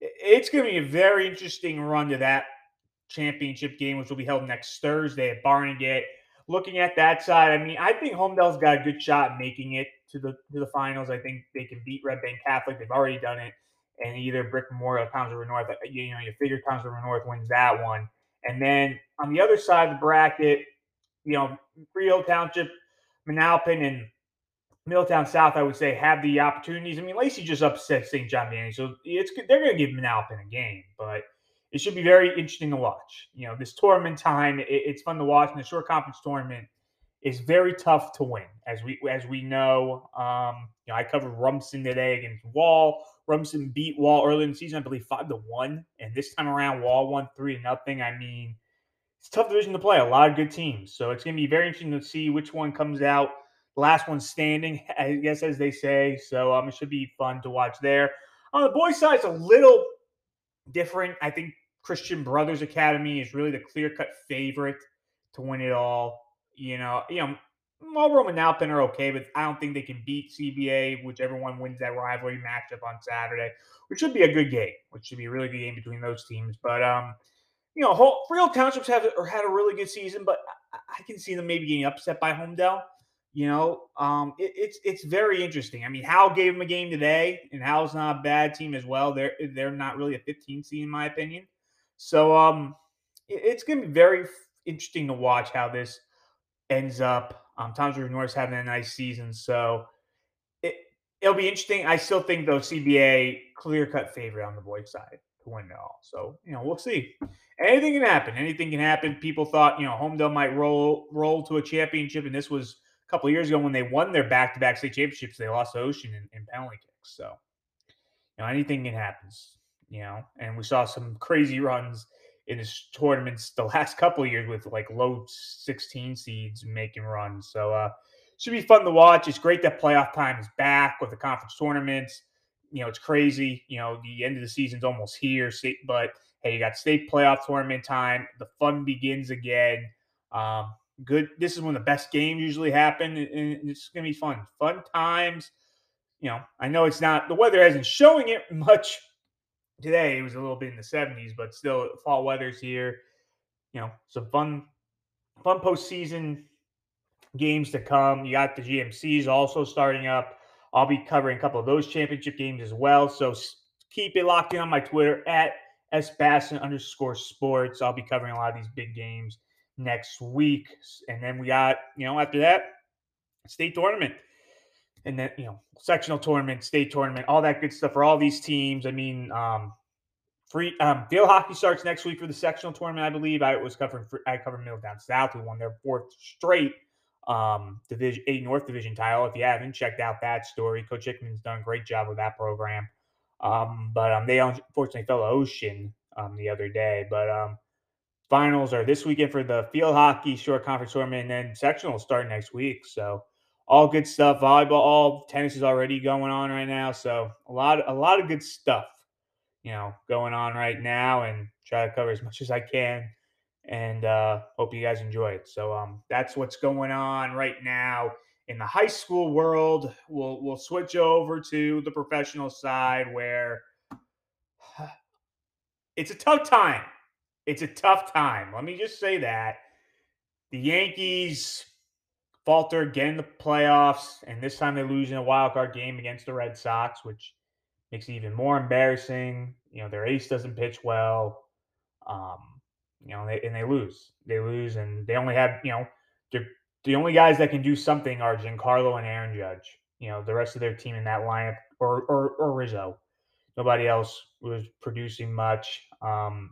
it's going to be a very interesting run to that championship game, which will be held next Thursday at Barnegat looking at that side, I mean, I think Holmdel's got a good shot making it to the to the finals. I think they can beat Red Bank Catholic. They've already done it, and either Brick Memorial, Toms River North. You know, you figure Toms River North wins that one, and then on the other side of the bracket, you know, Freehold Township, Manalapan, and Middletown South, I would say, have the opportunities. I mean, Lacey just upset St. John Vianney, so it's they're going to give Manalapan a game, but it should be very interesting to watch. You know, this tournament time, it, it's fun to watch, and the Shore Conference tournament is very tough to win, as we as we know. Um, you know, I covered Rumson today against Wall. Rumson beat Wall early in the season, I believe five to one, and this time around, Wall won three to nothing. I mean, it's tough division to play. A lot of good teams, so it's going to be very interesting to see which one comes out. Last one standing, [LAUGHS] I guess, as they say. So um, it should be fun to watch there. On the boys' side, it's a little different. I think Christian Brothers Academy is really the clear cut favorite to win it all. You know, you know, Marlboro and Alpin are okay, but I don't think they can beat CBA, whichever one wins that rivalry matchup on Saturday, which should be a good game, which should be a really good game between those teams. But um, you know, Freehold Townships have or had a really good season, but I, I can see them maybe getting upset by Holmdel. You know, um, it, it's it's very interesting. I mean, Howell gave them a game today, and Howell's not a bad team as well. They're they're not really a 15 seed in my opinion. So um, it, it's going to be very interesting to watch how this ends up. Um, Toms River North's having a nice season, so it it'll be interesting. I still think though CBA clear cut favorite on the boys side to win it all. So you know we'll see. Anything can happen. Anything can happen. People thought you know Holmdel might roll roll to a championship, and this was couple years ago when they won their back to back state championships. They lost to Ocean in, in penalty kicks. So you know anything can happen you know, and we saw some crazy runs in his tournaments the last couple of years with like low 16 seeds making runs. So uh should be fun to watch. It's great that playoff time is back with the conference tournaments. You know, it's crazy. You know, the end of the season's almost here. But hey, you got state playoff tournament time. The fun begins again. Um, good. This is when the best games usually happen, and it's gonna be fun. Fun times. You know, I know it's not the weather hasn't showing it much today it was a little bit in the 70s, but still fall weather's here. You know, some fun, fun postseason games to come. You got the GMCs also starting up. I'll be covering a couple of those championship games as well. So keep it locked in on my Twitter at sbasson underscore sports. I'll be covering a lot of these big games next week. And then we got, you know, after that, state tournament and then you know sectional tournament, state tournament, all that good stuff for all these teams. I mean, um, free um, field hockey starts next week for the sectional tournament. I believe I was covering I covered Middletown South, who won their fourth straight um, Division Eight North Division title. If you haven't checked out that story, Coach Hickman's done a great job with that program. Um, but um, they unfortunately fell to Ocean um, the other day. But um, finals are this weekend for the field hockey Shore Conference tournament, and then sectional start next week. So all good stuff. Volleyball, all tennis is already going on right now, so a lot, a lot of good stuff, you know, going on right now, and try to cover as much as I can, and uh, hope you guys enjoy it. So um, that's what's going on right now in the high school world. We'll we'll switch over to the professional side where [SIGHS] it's a tough time. It's a tough time. Let me just say that the Yankees falter again in the playoffs, and this time they lose in a wild card game against the Red Sox, which makes it even more embarrassing. You know, their ace doesn't pitch well. Um, you know, they, and they lose. They lose, and they only have, you know, the only guys that can do something are Giancarlo and Aaron Judge. You know, the rest of their team in that lineup, or or, or Rizzo. Nobody else was producing much. Um,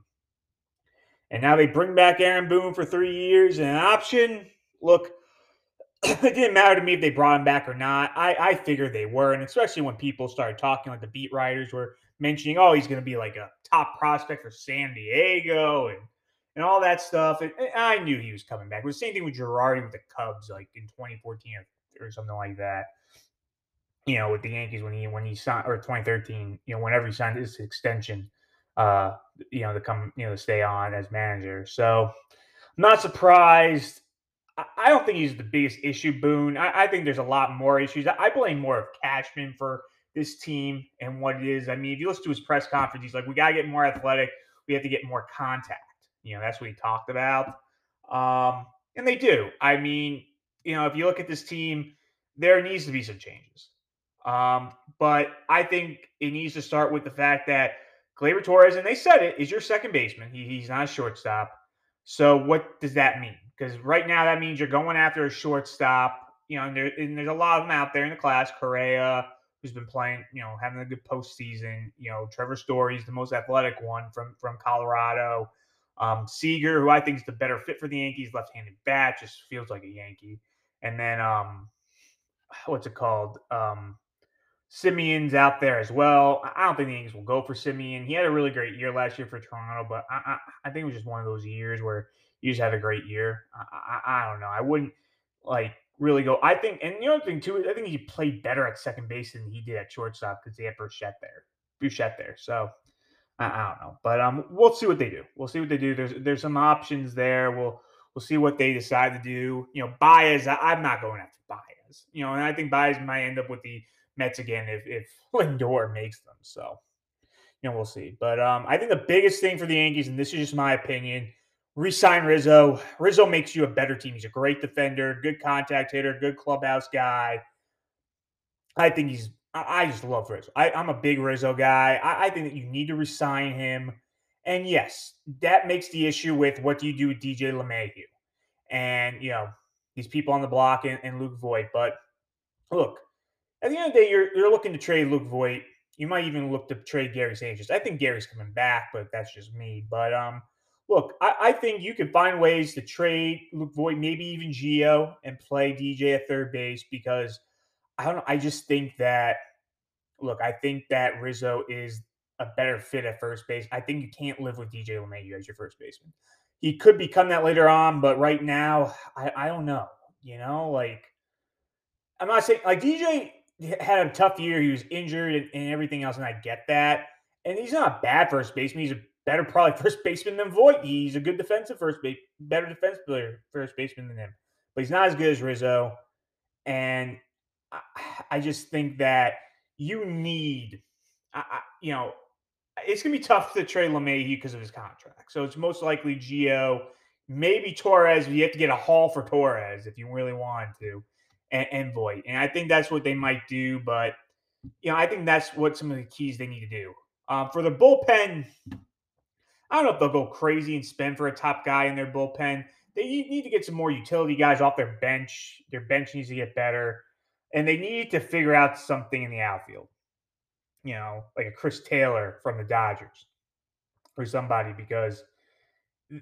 and now they bring back Aaron Boone for three years and an option. Look, [CLEARS THROAT] it didn't matter to me if they brought him back or not. I, I figured they were, and especially when people started talking, like the beat writers were mentioning, oh, he's going to be like a top prospect for San Diego and and all that stuff. And, and I knew he was coming back. It was the same thing with Girardi with the Cubs, like in 2014 or, or something like that. You know, with the Yankees when he when he signed or 2013, you know, whenever he signed his extension, uh, you know, to come, you know, to stay on as manager. So I'm not surprised I don't think he's the biggest issue, Boone. I, I, think there's a lot more issues. I blame more of Cashman for this team and what it is. I mean, if you listen to his press conference, he's like, we got to get more athletic. We have to get more contact. You know, that's what he talked about. Um, and they do. I mean, you know, if you look at this team, there needs to be some changes. Um, but I think it needs to start with the fact that Gleyber Torres, and they said it, is your second baseman. He, he's not a shortstop. So what does that mean? because right now that means you're going after a shortstop. You know, and, there, and, there's a lot of them out there in the class. Correa, who's been playing, you know, having a good postseason. You know, Trevor Story's the most athletic one from from Colorado. Um, Seager, who I think is the better fit for the Yankees, left-handed bat, just feels like a Yankee. And then um, what's it called? Um, Semien's out there as well. I don't think the Yankees will go for Semien. He had a really great year last year for Toronto, but I, I, I think it was just one of those years where you just had a great year. I, I, I don't know. I wouldn't like really go. I think, and the other thing too, I think he played better at second base than he did at shortstop because they had Bichette there, Bichette there. So I, I, don't know, but um, we'll see what they do. We'll see what they do. There's there's some options there. We'll we'll see what they decide to do. You know, Baez. I, am not going after Baez. You know, and I think Baez might end up with the Mets again if if [LAUGHS] Lindor makes them. So you know, we'll see. But um, I think the biggest thing for the Yankees, and this is just my opinion Resign Rizzo. Rizzo makes you a better team. He's a great defender, good contact hitter, good clubhouse guy. I think he's. I, just love Rizzo. I, am a big Rizzo guy. I, I, think that you need to resign him. And yes, that makes the issue with what do you do with DJ LeMahieu and you know these people on the block and, and Luke Voit. But look, at the end of the day, you're you're looking to trade Luke Voit. You might even look to trade Gary Sanchez. I think Gary's coming back, but that's just me. But um, look, I, I, think you could find ways to trade Luke Voit, maybe even Gio, and play DJ at third base because I don't. I just think that look, I think that Rizzo is a better fit at first base. I think you can't live with DJ LeMahieu as your first baseman. He could become that later on, but right now, I, I don't know. You know, like I'm not saying like DJ had a tough year. He was injured and, and everything else, and I get that. And he's not a bad first baseman. He's a better probably [LAUGHS] first baseman than Voit. He's a good defensive first base, better defense player, first baseman than him. But he's not as good as Rizzo. And I, I just think that you need, I, I, you know, it's gonna be tough to trade LeMahieu because of his contract. So it's most likely Gio, maybe Torres. But You have to get a haul for Torres if you really want to, and, and. And I think that's what they might do. But you know, I think that's what some of the keys they need to do. Um, for the bullpen, I don't know if they'll go crazy and spend for a top guy in their bullpen. They need to get some more utility guys off their bench. Their bench needs to get better. And they need to figure out something in the outfield. You know, like a Chris Taylor from the Dodgers or somebody because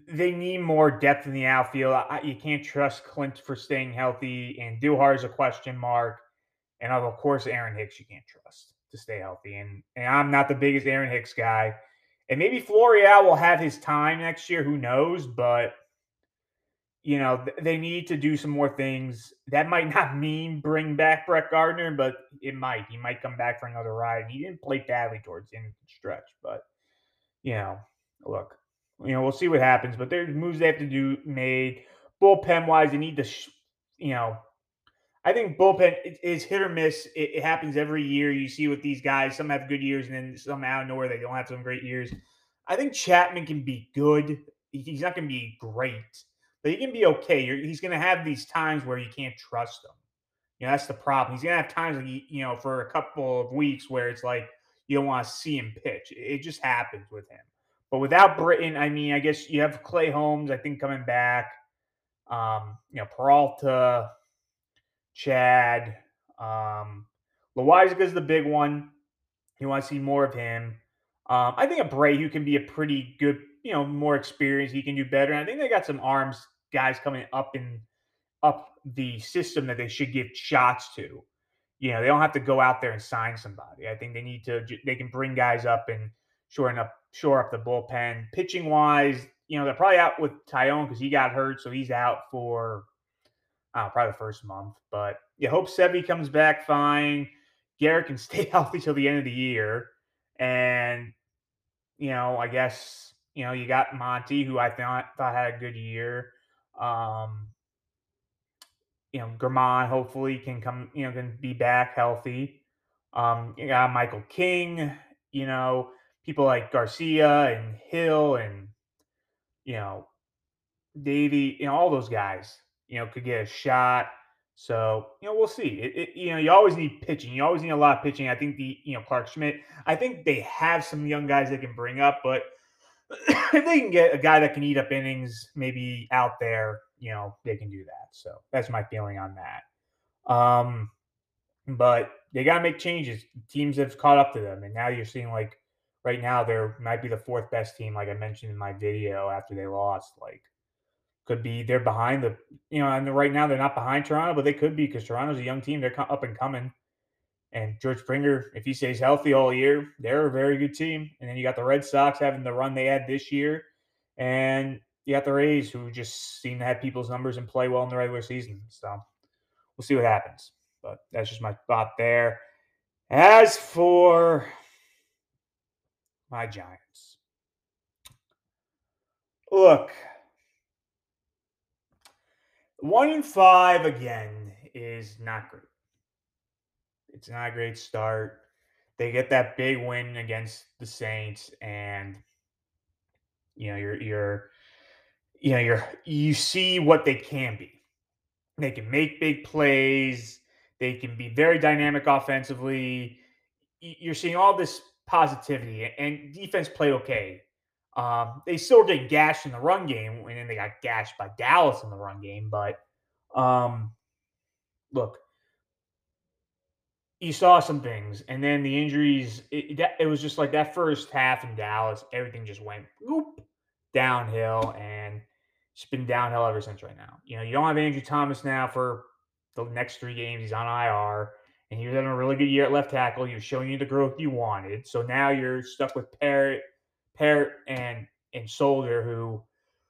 they need more depth in the outfield. I, you can't trust Clint for staying healthy, and Duhar is a question mark. And of course, Aaron Hicks, you can't trust to stay healthy. And, and I'm not the biggest Aaron Hicks guy. And maybe Florial will have his time next year. Who knows? But you know they need to do some more things. That might [LAUGHS] not mean bring back Brett Gardner, but it might. He might come back for another ride. He didn't play badly towards the end of the stretch, but you know, look, you know, we'll see what happens. But there's moves they have to do made. Bullpen wise, they need to, sh- you know, I think bullpen is hit or miss. It, it, happens every year. You see with these guys, some have good years, and then some out of nowhere they don't have some great years. I think Chapman can be good. He's not going to be great, but he can be okay. You're, he's going to have these times where you can't trust him. You know, that's the problem. He's going to have times, like, you know, for a couple of weeks where it's like you don't want to see him pitch. It just happens with him. But without Britton, I mean, I guess you have Clay Holmes, I think, coming back. Um, you know, Peralta, Chad, um, is the big one. You want to see more of him. Um, I think Abreu can be a pretty good, you know, more experienced. He can do better. And I think they got some arms guys coming up in up the system that they should give shots to. You know, they don't have to go out there and sign somebody. I think they need to. They can bring guys up and shore up shore up the bullpen. Pitching wise, you know, they're probably out with Taillon because he got hurt, so he's out for probably the first month. But you hope Sevy comes back fine. Gerrit can [LAUGHS] stay healthy till the end of the year. And, you know, I guess, you know, you got Monty, who I thought, thought had a good year. Um, you know, Germán hopefully can come, you know, can be back healthy. Um, you got Michael King, you know, people like Garcia and Hill and, you know, Davey, you know, all those guys, you know, could get a shot. So, you know, we'll see. It, it, you know, you always need pitching. You always need a lot of pitching. I think the, you know, Clarke Schmidt, I think they have some young guys they can bring up, but [COUGHS] if they can get a guy that can eat up innings maybe out there, you know, they can do that. So that's my feeling on that. Um, but they got to make changes. Teams have caught up to them. And now you're seeing like right now, they're might be the fourth best team, like I mentioned in my video after they lost. Like, could be they're behind the you know, and right now they're not behind Toronto, but they could be because Toronto's a young team. They're up and coming. And George Springer, if he stays healthy all year, they're a very good team. And then you got the Red Sox having the run they had this year, and you got the Rays who just seem to have people's numbers and play well in the regular season. So we'll see what happens. But that's just my thought there. As for my Giants, look, one in five again is not great. It's not a great start. They get that big win against the Saints, and you know you're you're you know you're you see what they can be. They can make big plays. They can be very dynamic offensively. You're seeing all this positivity, and defense played okay. Um, they still getting gashed in the run game, and then they got gashed by Dallas in the run game. But um, look, you saw some things, and then the injuries. It, it was just like that first half in Dallas, everything just went whoop, downhill, and it's been downhill ever since. Right now, you know, you don't have Andrew Thomas now for the next three games. He's on IR and he was having a really good year at left tackle. He was showing you the growth you wanted. So now you're stuck with Parrot, Parrot, and and Solder, who,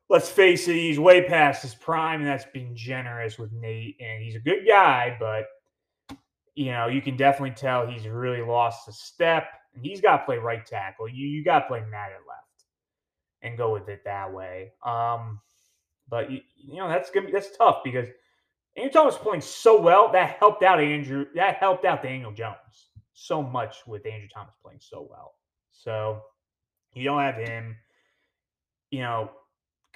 let's face it, he's way past his prime, and that's being generous with Nate. And he's a good guy, but you know you can definitely tell he's really lost a step. And he's got to play right tackle. You you got to play Matt at left, and go with it that way. Um, but you, you know that's gonna be that's tough because Andrew Thomas playing so well that helped out Andrew. That helped out Daniel Jones so much with Andrew Thomas playing so well. So you don't have him. You know,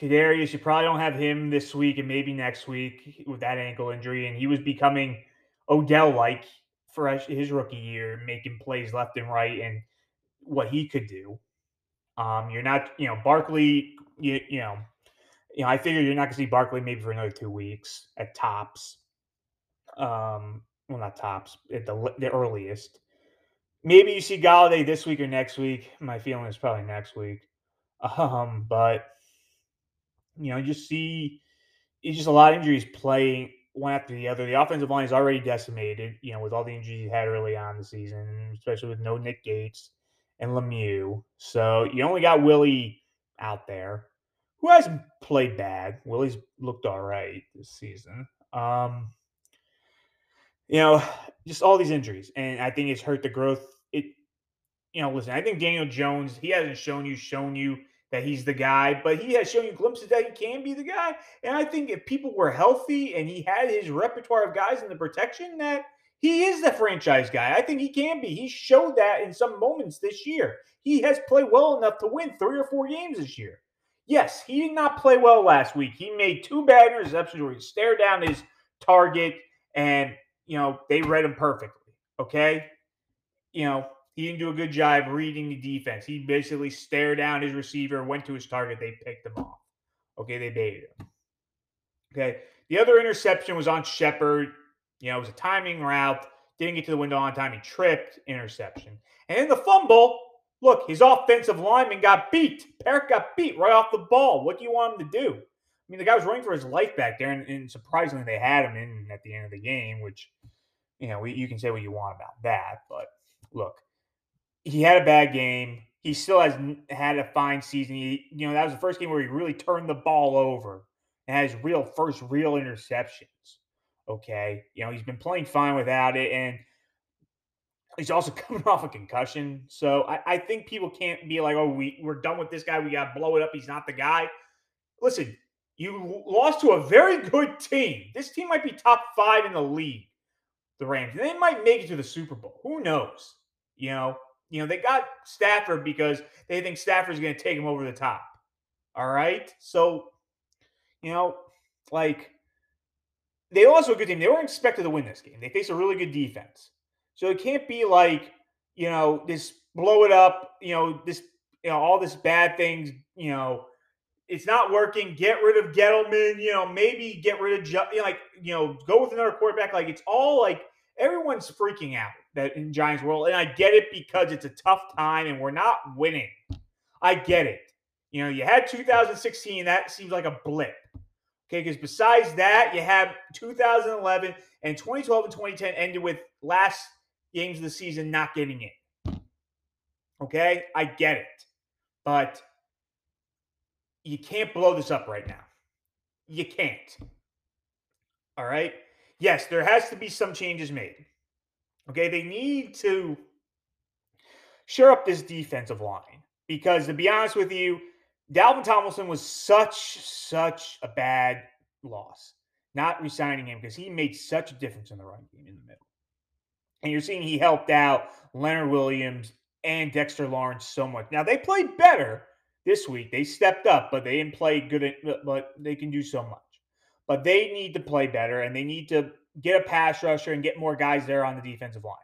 Kadarius, you probably don't have him this week and maybe next week with that ankle injury. And he was becoming Odell like for his rookie year, making plays left and right and what he could do. Um, you're not, you know, Barkley, you, you know, you know, I figure you're not going to see Barkley maybe for another two weeks at tops. Um, well, not tops at the the earliest. Maybe you see Golladay this week or next week. My feeling is probably next week. [LAUGHS] Um, but you know, you just see it's just a lot of injuries playing one after the other. The offensive line is already decimated, you know, with all the injuries you had early on the season, especially with no Nick Gates and Lemieux. So you only got Willie out there who hasn't played bad. Willie's looked all right this season. Um, you know, just all these injuries, and I think it's hurt the growth. It, you know, listen, I think Daniel Jones, he hasn't shown you, shown you that he's the guy, but he has shown you glimpses that he can be the guy. And I think if people were healthy and he had his repertoire of guys in the protection, that he is the franchise guy. I think he can be. He showed that in some moments this year. He has played well enough to win three or four games this year. Yes, he did not play well last week. He made two bad interceptions where he stared down his target and, you know, they read him perfectly. Okay. You know, he didn't do a good job reading the defense. He basically stared down his receiver, went to his target, they picked him off. Okay, they baited him. Okay. The other interception was on Shepard. You know, it was a timing route. Didn't get to the window on time. He tripped, interception. And in the fumble, look, his offensive lineman got beat. Parrott got beat right off the ball. What do you want him to do? I mean, the guy was running for his life back there, and, and surprisingly, they had him in at the end of the game, which, you know, we, you can say what you want about that. But look, he had a bad game. He still has had a fine season. He, you know, that was the first game where he really turned the ball over and has real first real interceptions. Okay, you know he's been playing fine without it, and he's also [LAUGHS] coming off a concussion. So I, I think people can't be like, "Oh, we we're done with this guy. We got to blow it up. He's not the guy." Listen, you lost to a very [LAUGHS] good team. This team might be top five in the league. The Rams. They might make it to the Super Bowl. Who knows? You know, you know, they got Stafford because they think Stafford's going to take them over the top. All right. So, you know, like they also a good team. They weren't expected to win this game. They face a really good defense. So it can't be like, you know, this blow it up, you know, this, you know, all this bad things, you know, it's not working. Get rid of Gettleman, you know, maybe get rid of, you know, like, you know, go with another quarterback. Like it's all like everyone's freaking out that in Giants world. And I get it because it's a tough time and we're not winning. I get it. You know, you had 2016, that seems like a blip. Okay, because besides that, you have 2011 and 2012 and 2010 ended with last games of the season not getting in. Okay, I get it. But you can't blow this up right now. You can't. All right. Yes, there has to be some changes made. Okay, they need to shore up this defensive line because, to be honest with you, Dalvin Tomlinson was such, such a bad loss. Not resigning him because he made such a difference in the run game in the middle. And you're seeing he helped out Leonard Williams and Dexter Lawrence so much. Now they played better this week. They stepped up, but they didn't play good. But they can do so much. But they need to play better, and they need to get a pass rusher and get more guys there on the defensive line.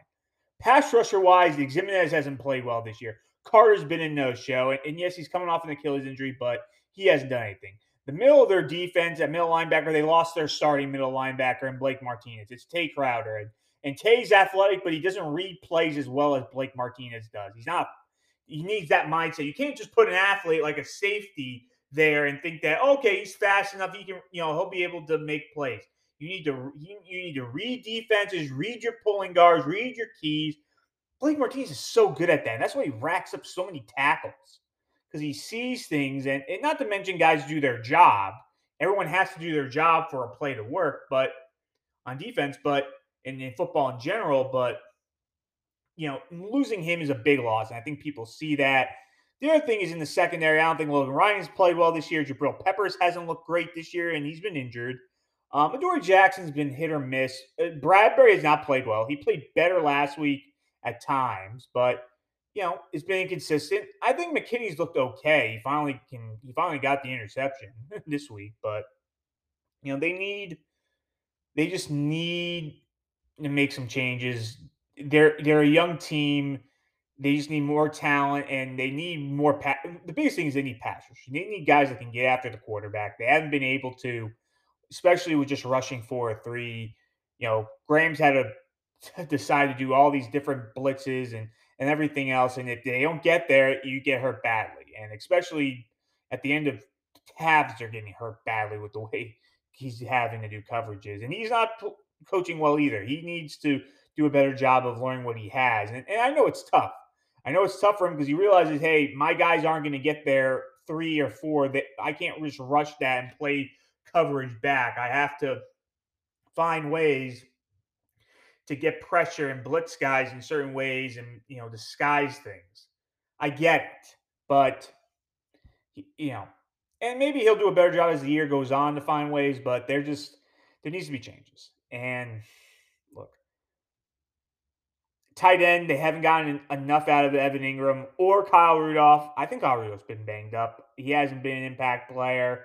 Pass rusher wise, the Ximines hasn't played well this year. Carter's been in no show, and, and yes, he's coming off an Achilles injury, but he hasn't done anything. The middle of their defense at middle linebacker, they lost their starting middle linebacker and Blake Martinez. It's Tae Crowder. And, and Tae's athletic, but he doesn't read plays as well as Blake Martinez does. He's not, he needs that mindset. You can't just put an athlete like a safety there and think that, okay, he's fast enough. He can, you know, he'll be able to make plays. You need to you, you need to read defenses, read your pulling guards, read your keys. Blake Martinez is so good at that. And that's why he racks up so many tackles because he sees things, and, and not to mention guys do their job. Everyone has to do their job for a play to work, but on defense, but in, in football in general. But you know, losing him is a big loss, and I think people see that. The other thing is in the secondary. I don't think Logan Ryan's played well this year. Jabril Peppers hasn't looked great this year, and he's been injured. Um, Adoree Jackson's been hit or miss. Uh, Bradberry has not played well. He played better last week at times, but you know, it's been inconsistent. I think McKinney's looked okay. He finally can he finally got the interception [LAUGHS] this week, but you know, they need they just need to make some changes. They're they're a young team. They just need more talent and they need more pa- the biggest thing is they need passers. They need guys that can get after the quarterback. They haven't been able to especially with just rushing for a three. You know, Graham's had to [LAUGHS] decide to do all these different blitzes and and everything else. And if they don't get there, you get hurt badly. And especially at the end of halves, they're getting hurt badly with the way [LAUGHS] he's having to do coverages. And he's not coaching well either. He needs to do a better job of learning what he has. And, and I know it's tough. I know it's tough for him because he realizes, hey, my guys aren't going to get there three or four. That I can't just rush that and play coverage back. I have to find ways to get pressure and blitz guys in certain ways and you know disguise things. I get it, but you know, and maybe he'll do a better job as the year goes on to find ways. But there just there needs to be changes. And look, tight end, they haven't gotten enough out of Evan Engram or Kyle Rudolph. I think Kyle Rudolph's been banged up. He hasn't been an impact player.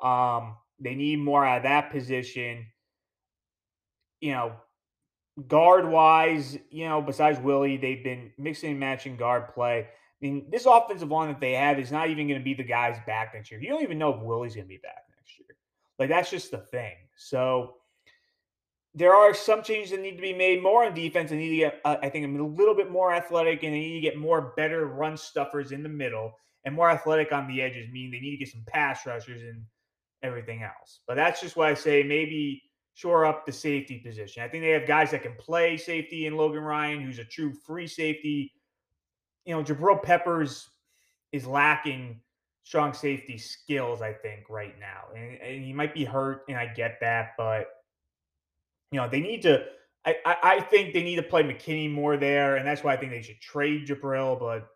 Um, they need more out of that position. You know, guard wise, you know, besides Willie, they've been mixing and matching guard play. I mean, this offensive line that they have is not even going to be the guys back next year. You don't even know if Willie's going to be back next year. Like, that's just the thing. So, there are some changes that need to be made more on defense. They need to get, uh, I think, a little bit more athletic, and they need to get more better run stuffers in the middle and more athletic on the edges. Meaning they need to get some pass rushers and everything else. But that's just why I say maybe shore up the safety position. I think they have guys that can play safety in Logan Ryan, who's a true free safety. You know, Jabril Peppers is lacking strong safety skills, I think, right now. And, and he might be hurt, and I get that, but you know, they need to. I, I, think they need to play McKinney more there, and that's why I think they should trade Jabril. But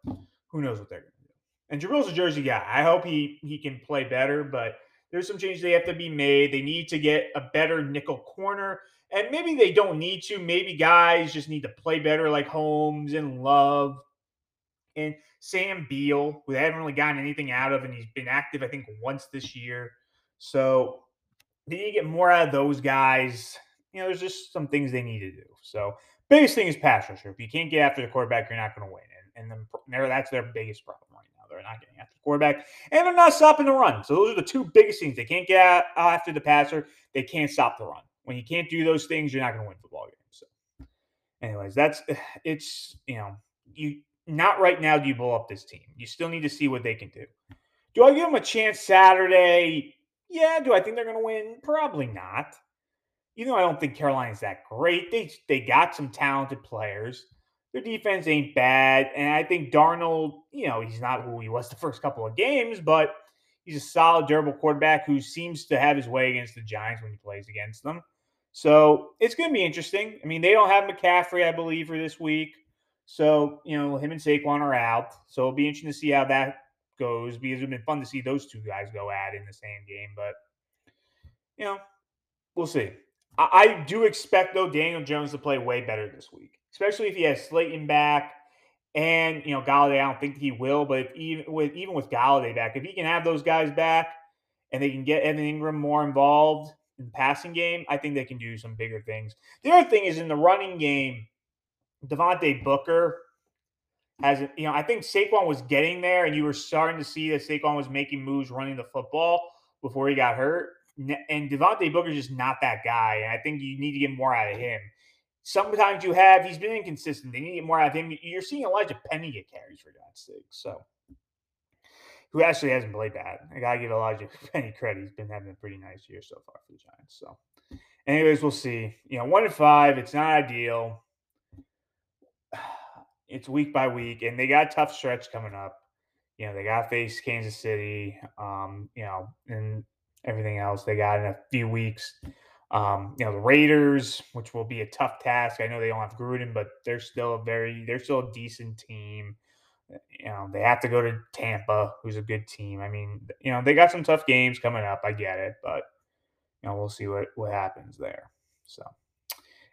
who knows what they're going to do? And Jabril's a Jersey guy. I hope he he can play better, but there's some changes they have to be made. They need to get a better nickel corner, and maybe they don't need to. Maybe guys just need to play better, like Holmes and Love and Sam Beal, who they haven't really gotten anything out of, and he's been active, I think, once this year. So they need to get more out of those guys you know, there's just some things they need to do. So biggest thing is pass rusher. If you can't get after the quarterback, you're not going to win. And, and then that's their biggest problem right now. They're not getting after the quarterback, and they're not stopping the run. So those are the two biggest things. They can't get uh, after the passer. They can't stop the run. When you can't do those things, you're not going to win football games. So, anyways, that's [SIGHS] it's you know you not right now. Do you blow up this team? You still need to see what they can do. Do I give them a chance Saturday? Yeah. Do I think they're going to win? Probably not even though I don't think Carolina's that great, they they got some talented players. Their defense ain't bad, and I think Darnold, you know, he's not who he was the first couple of games, but he's a solid, durable quarterback who seems to have his way against the Giants when he plays against them. So it's going to be interesting. I mean, they don't have McCaffrey, I believe, for this week. So, you know, him and Saquon are out. So it'll be interesting to see how that goes because it's been fun to see those two guys go at in the same game. But, you know, we'll see. I, do expect though Daniel Jones to play way better this week, especially if he has Slayton back and you know Golladay. I don't think he will, but even with even with Golladay back, if he can have those guys back and they can get Evan Engram more involved in the passing game, I think they can do some bigger things. The other thing is in the running game, Devontae Booker has you know I think Saquon was getting there, and you were starting to see that Saquon was making moves running the football before he got hurt and Devontae Booker's just not that guy. And I think you need to get more out of him. Sometimes you have, he's been inconsistent. They need to get more out of him. You're seeing Elijhaa Penny get carries for God's sake. So, who actually hasn't played bad. I got to give Elijah [LAUGHS] Penny credit. He's been having a pretty nice year so far for the Giants. So, anyways, we'll see. You know, one to five, it's not ideal. [SIGHS] It's week by week, and they got a tough stretch coming up. You know, they got to face Kansas City, um, you know, and everything else they got in a few weeks. Um, you know, the Raiders, which will be a tough task. I know they don't have Gruden, but they're still a very, they're still a decent team. You know, they have to go to Tampa, who's a good team. I mean, you know, they got some tough games coming up. I get it, but you know, we'll see what what happens there. So,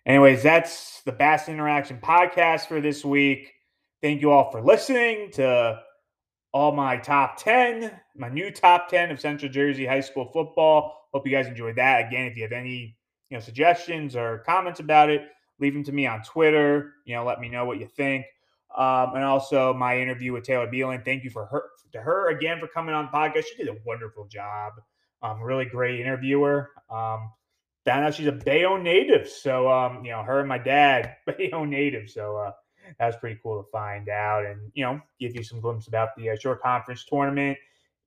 anyways, that's the Bass Interaction podcast for this week. Thank you all for listening to all my top 10, my new top 10 of Central Jersey high school football. Hope you guys enjoyed that. Again, if you have any, you know, suggestions or comments about it, leave them to me on Twitter. You know, let me know what you think. Um, and also my interview with Taylor Beelan. Thank you for her to her again for coming on the podcast. She did a wonderful job. Um, really great interviewer. Um, found out she's a Bayonne native. So um, you know, her and my dad, [LAUGHS] Bayonne native. So uh that was pretty cool to find out and, you know, give you some glimpse about the uh, Shore Conference tournament.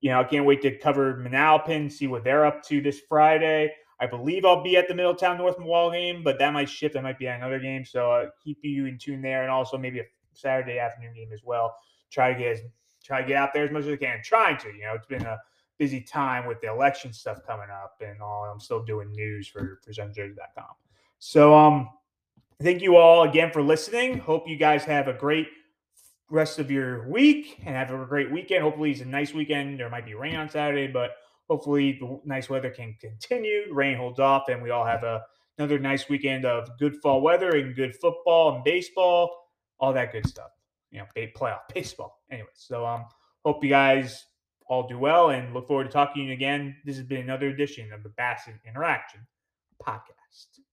You know, I can't wait to cover Manalapan, see what they're up to this Friday. I believe I'll be at the Middletown North Wall game, but that might shift. I might be at another game. So uh, keep you in tune there and also maybe a Saturday afternoon game as well. Try to get as, try to get out there as much as I can. Trying to, you know, it's been a busy time with the election stuff coming up and all. I'm still doing news for, SunJersey.com. So, um, Thank you all again for listening. Hope you guys have a great rest of your week and have a great weekend. Hopefully, it's a nice weekend. There might be rain on Saturday, but hopefully, the nice weather can continue. Rain holds off, and we all have a, another nice weekend of good fall weather and good football and baseball. all that good stuff. You know, playoff [LAUGHS] baseball. Anyway, so um, hope you guys all do well and look forward to talking to you again. This has been another edition of the Bassett Interaction podcast.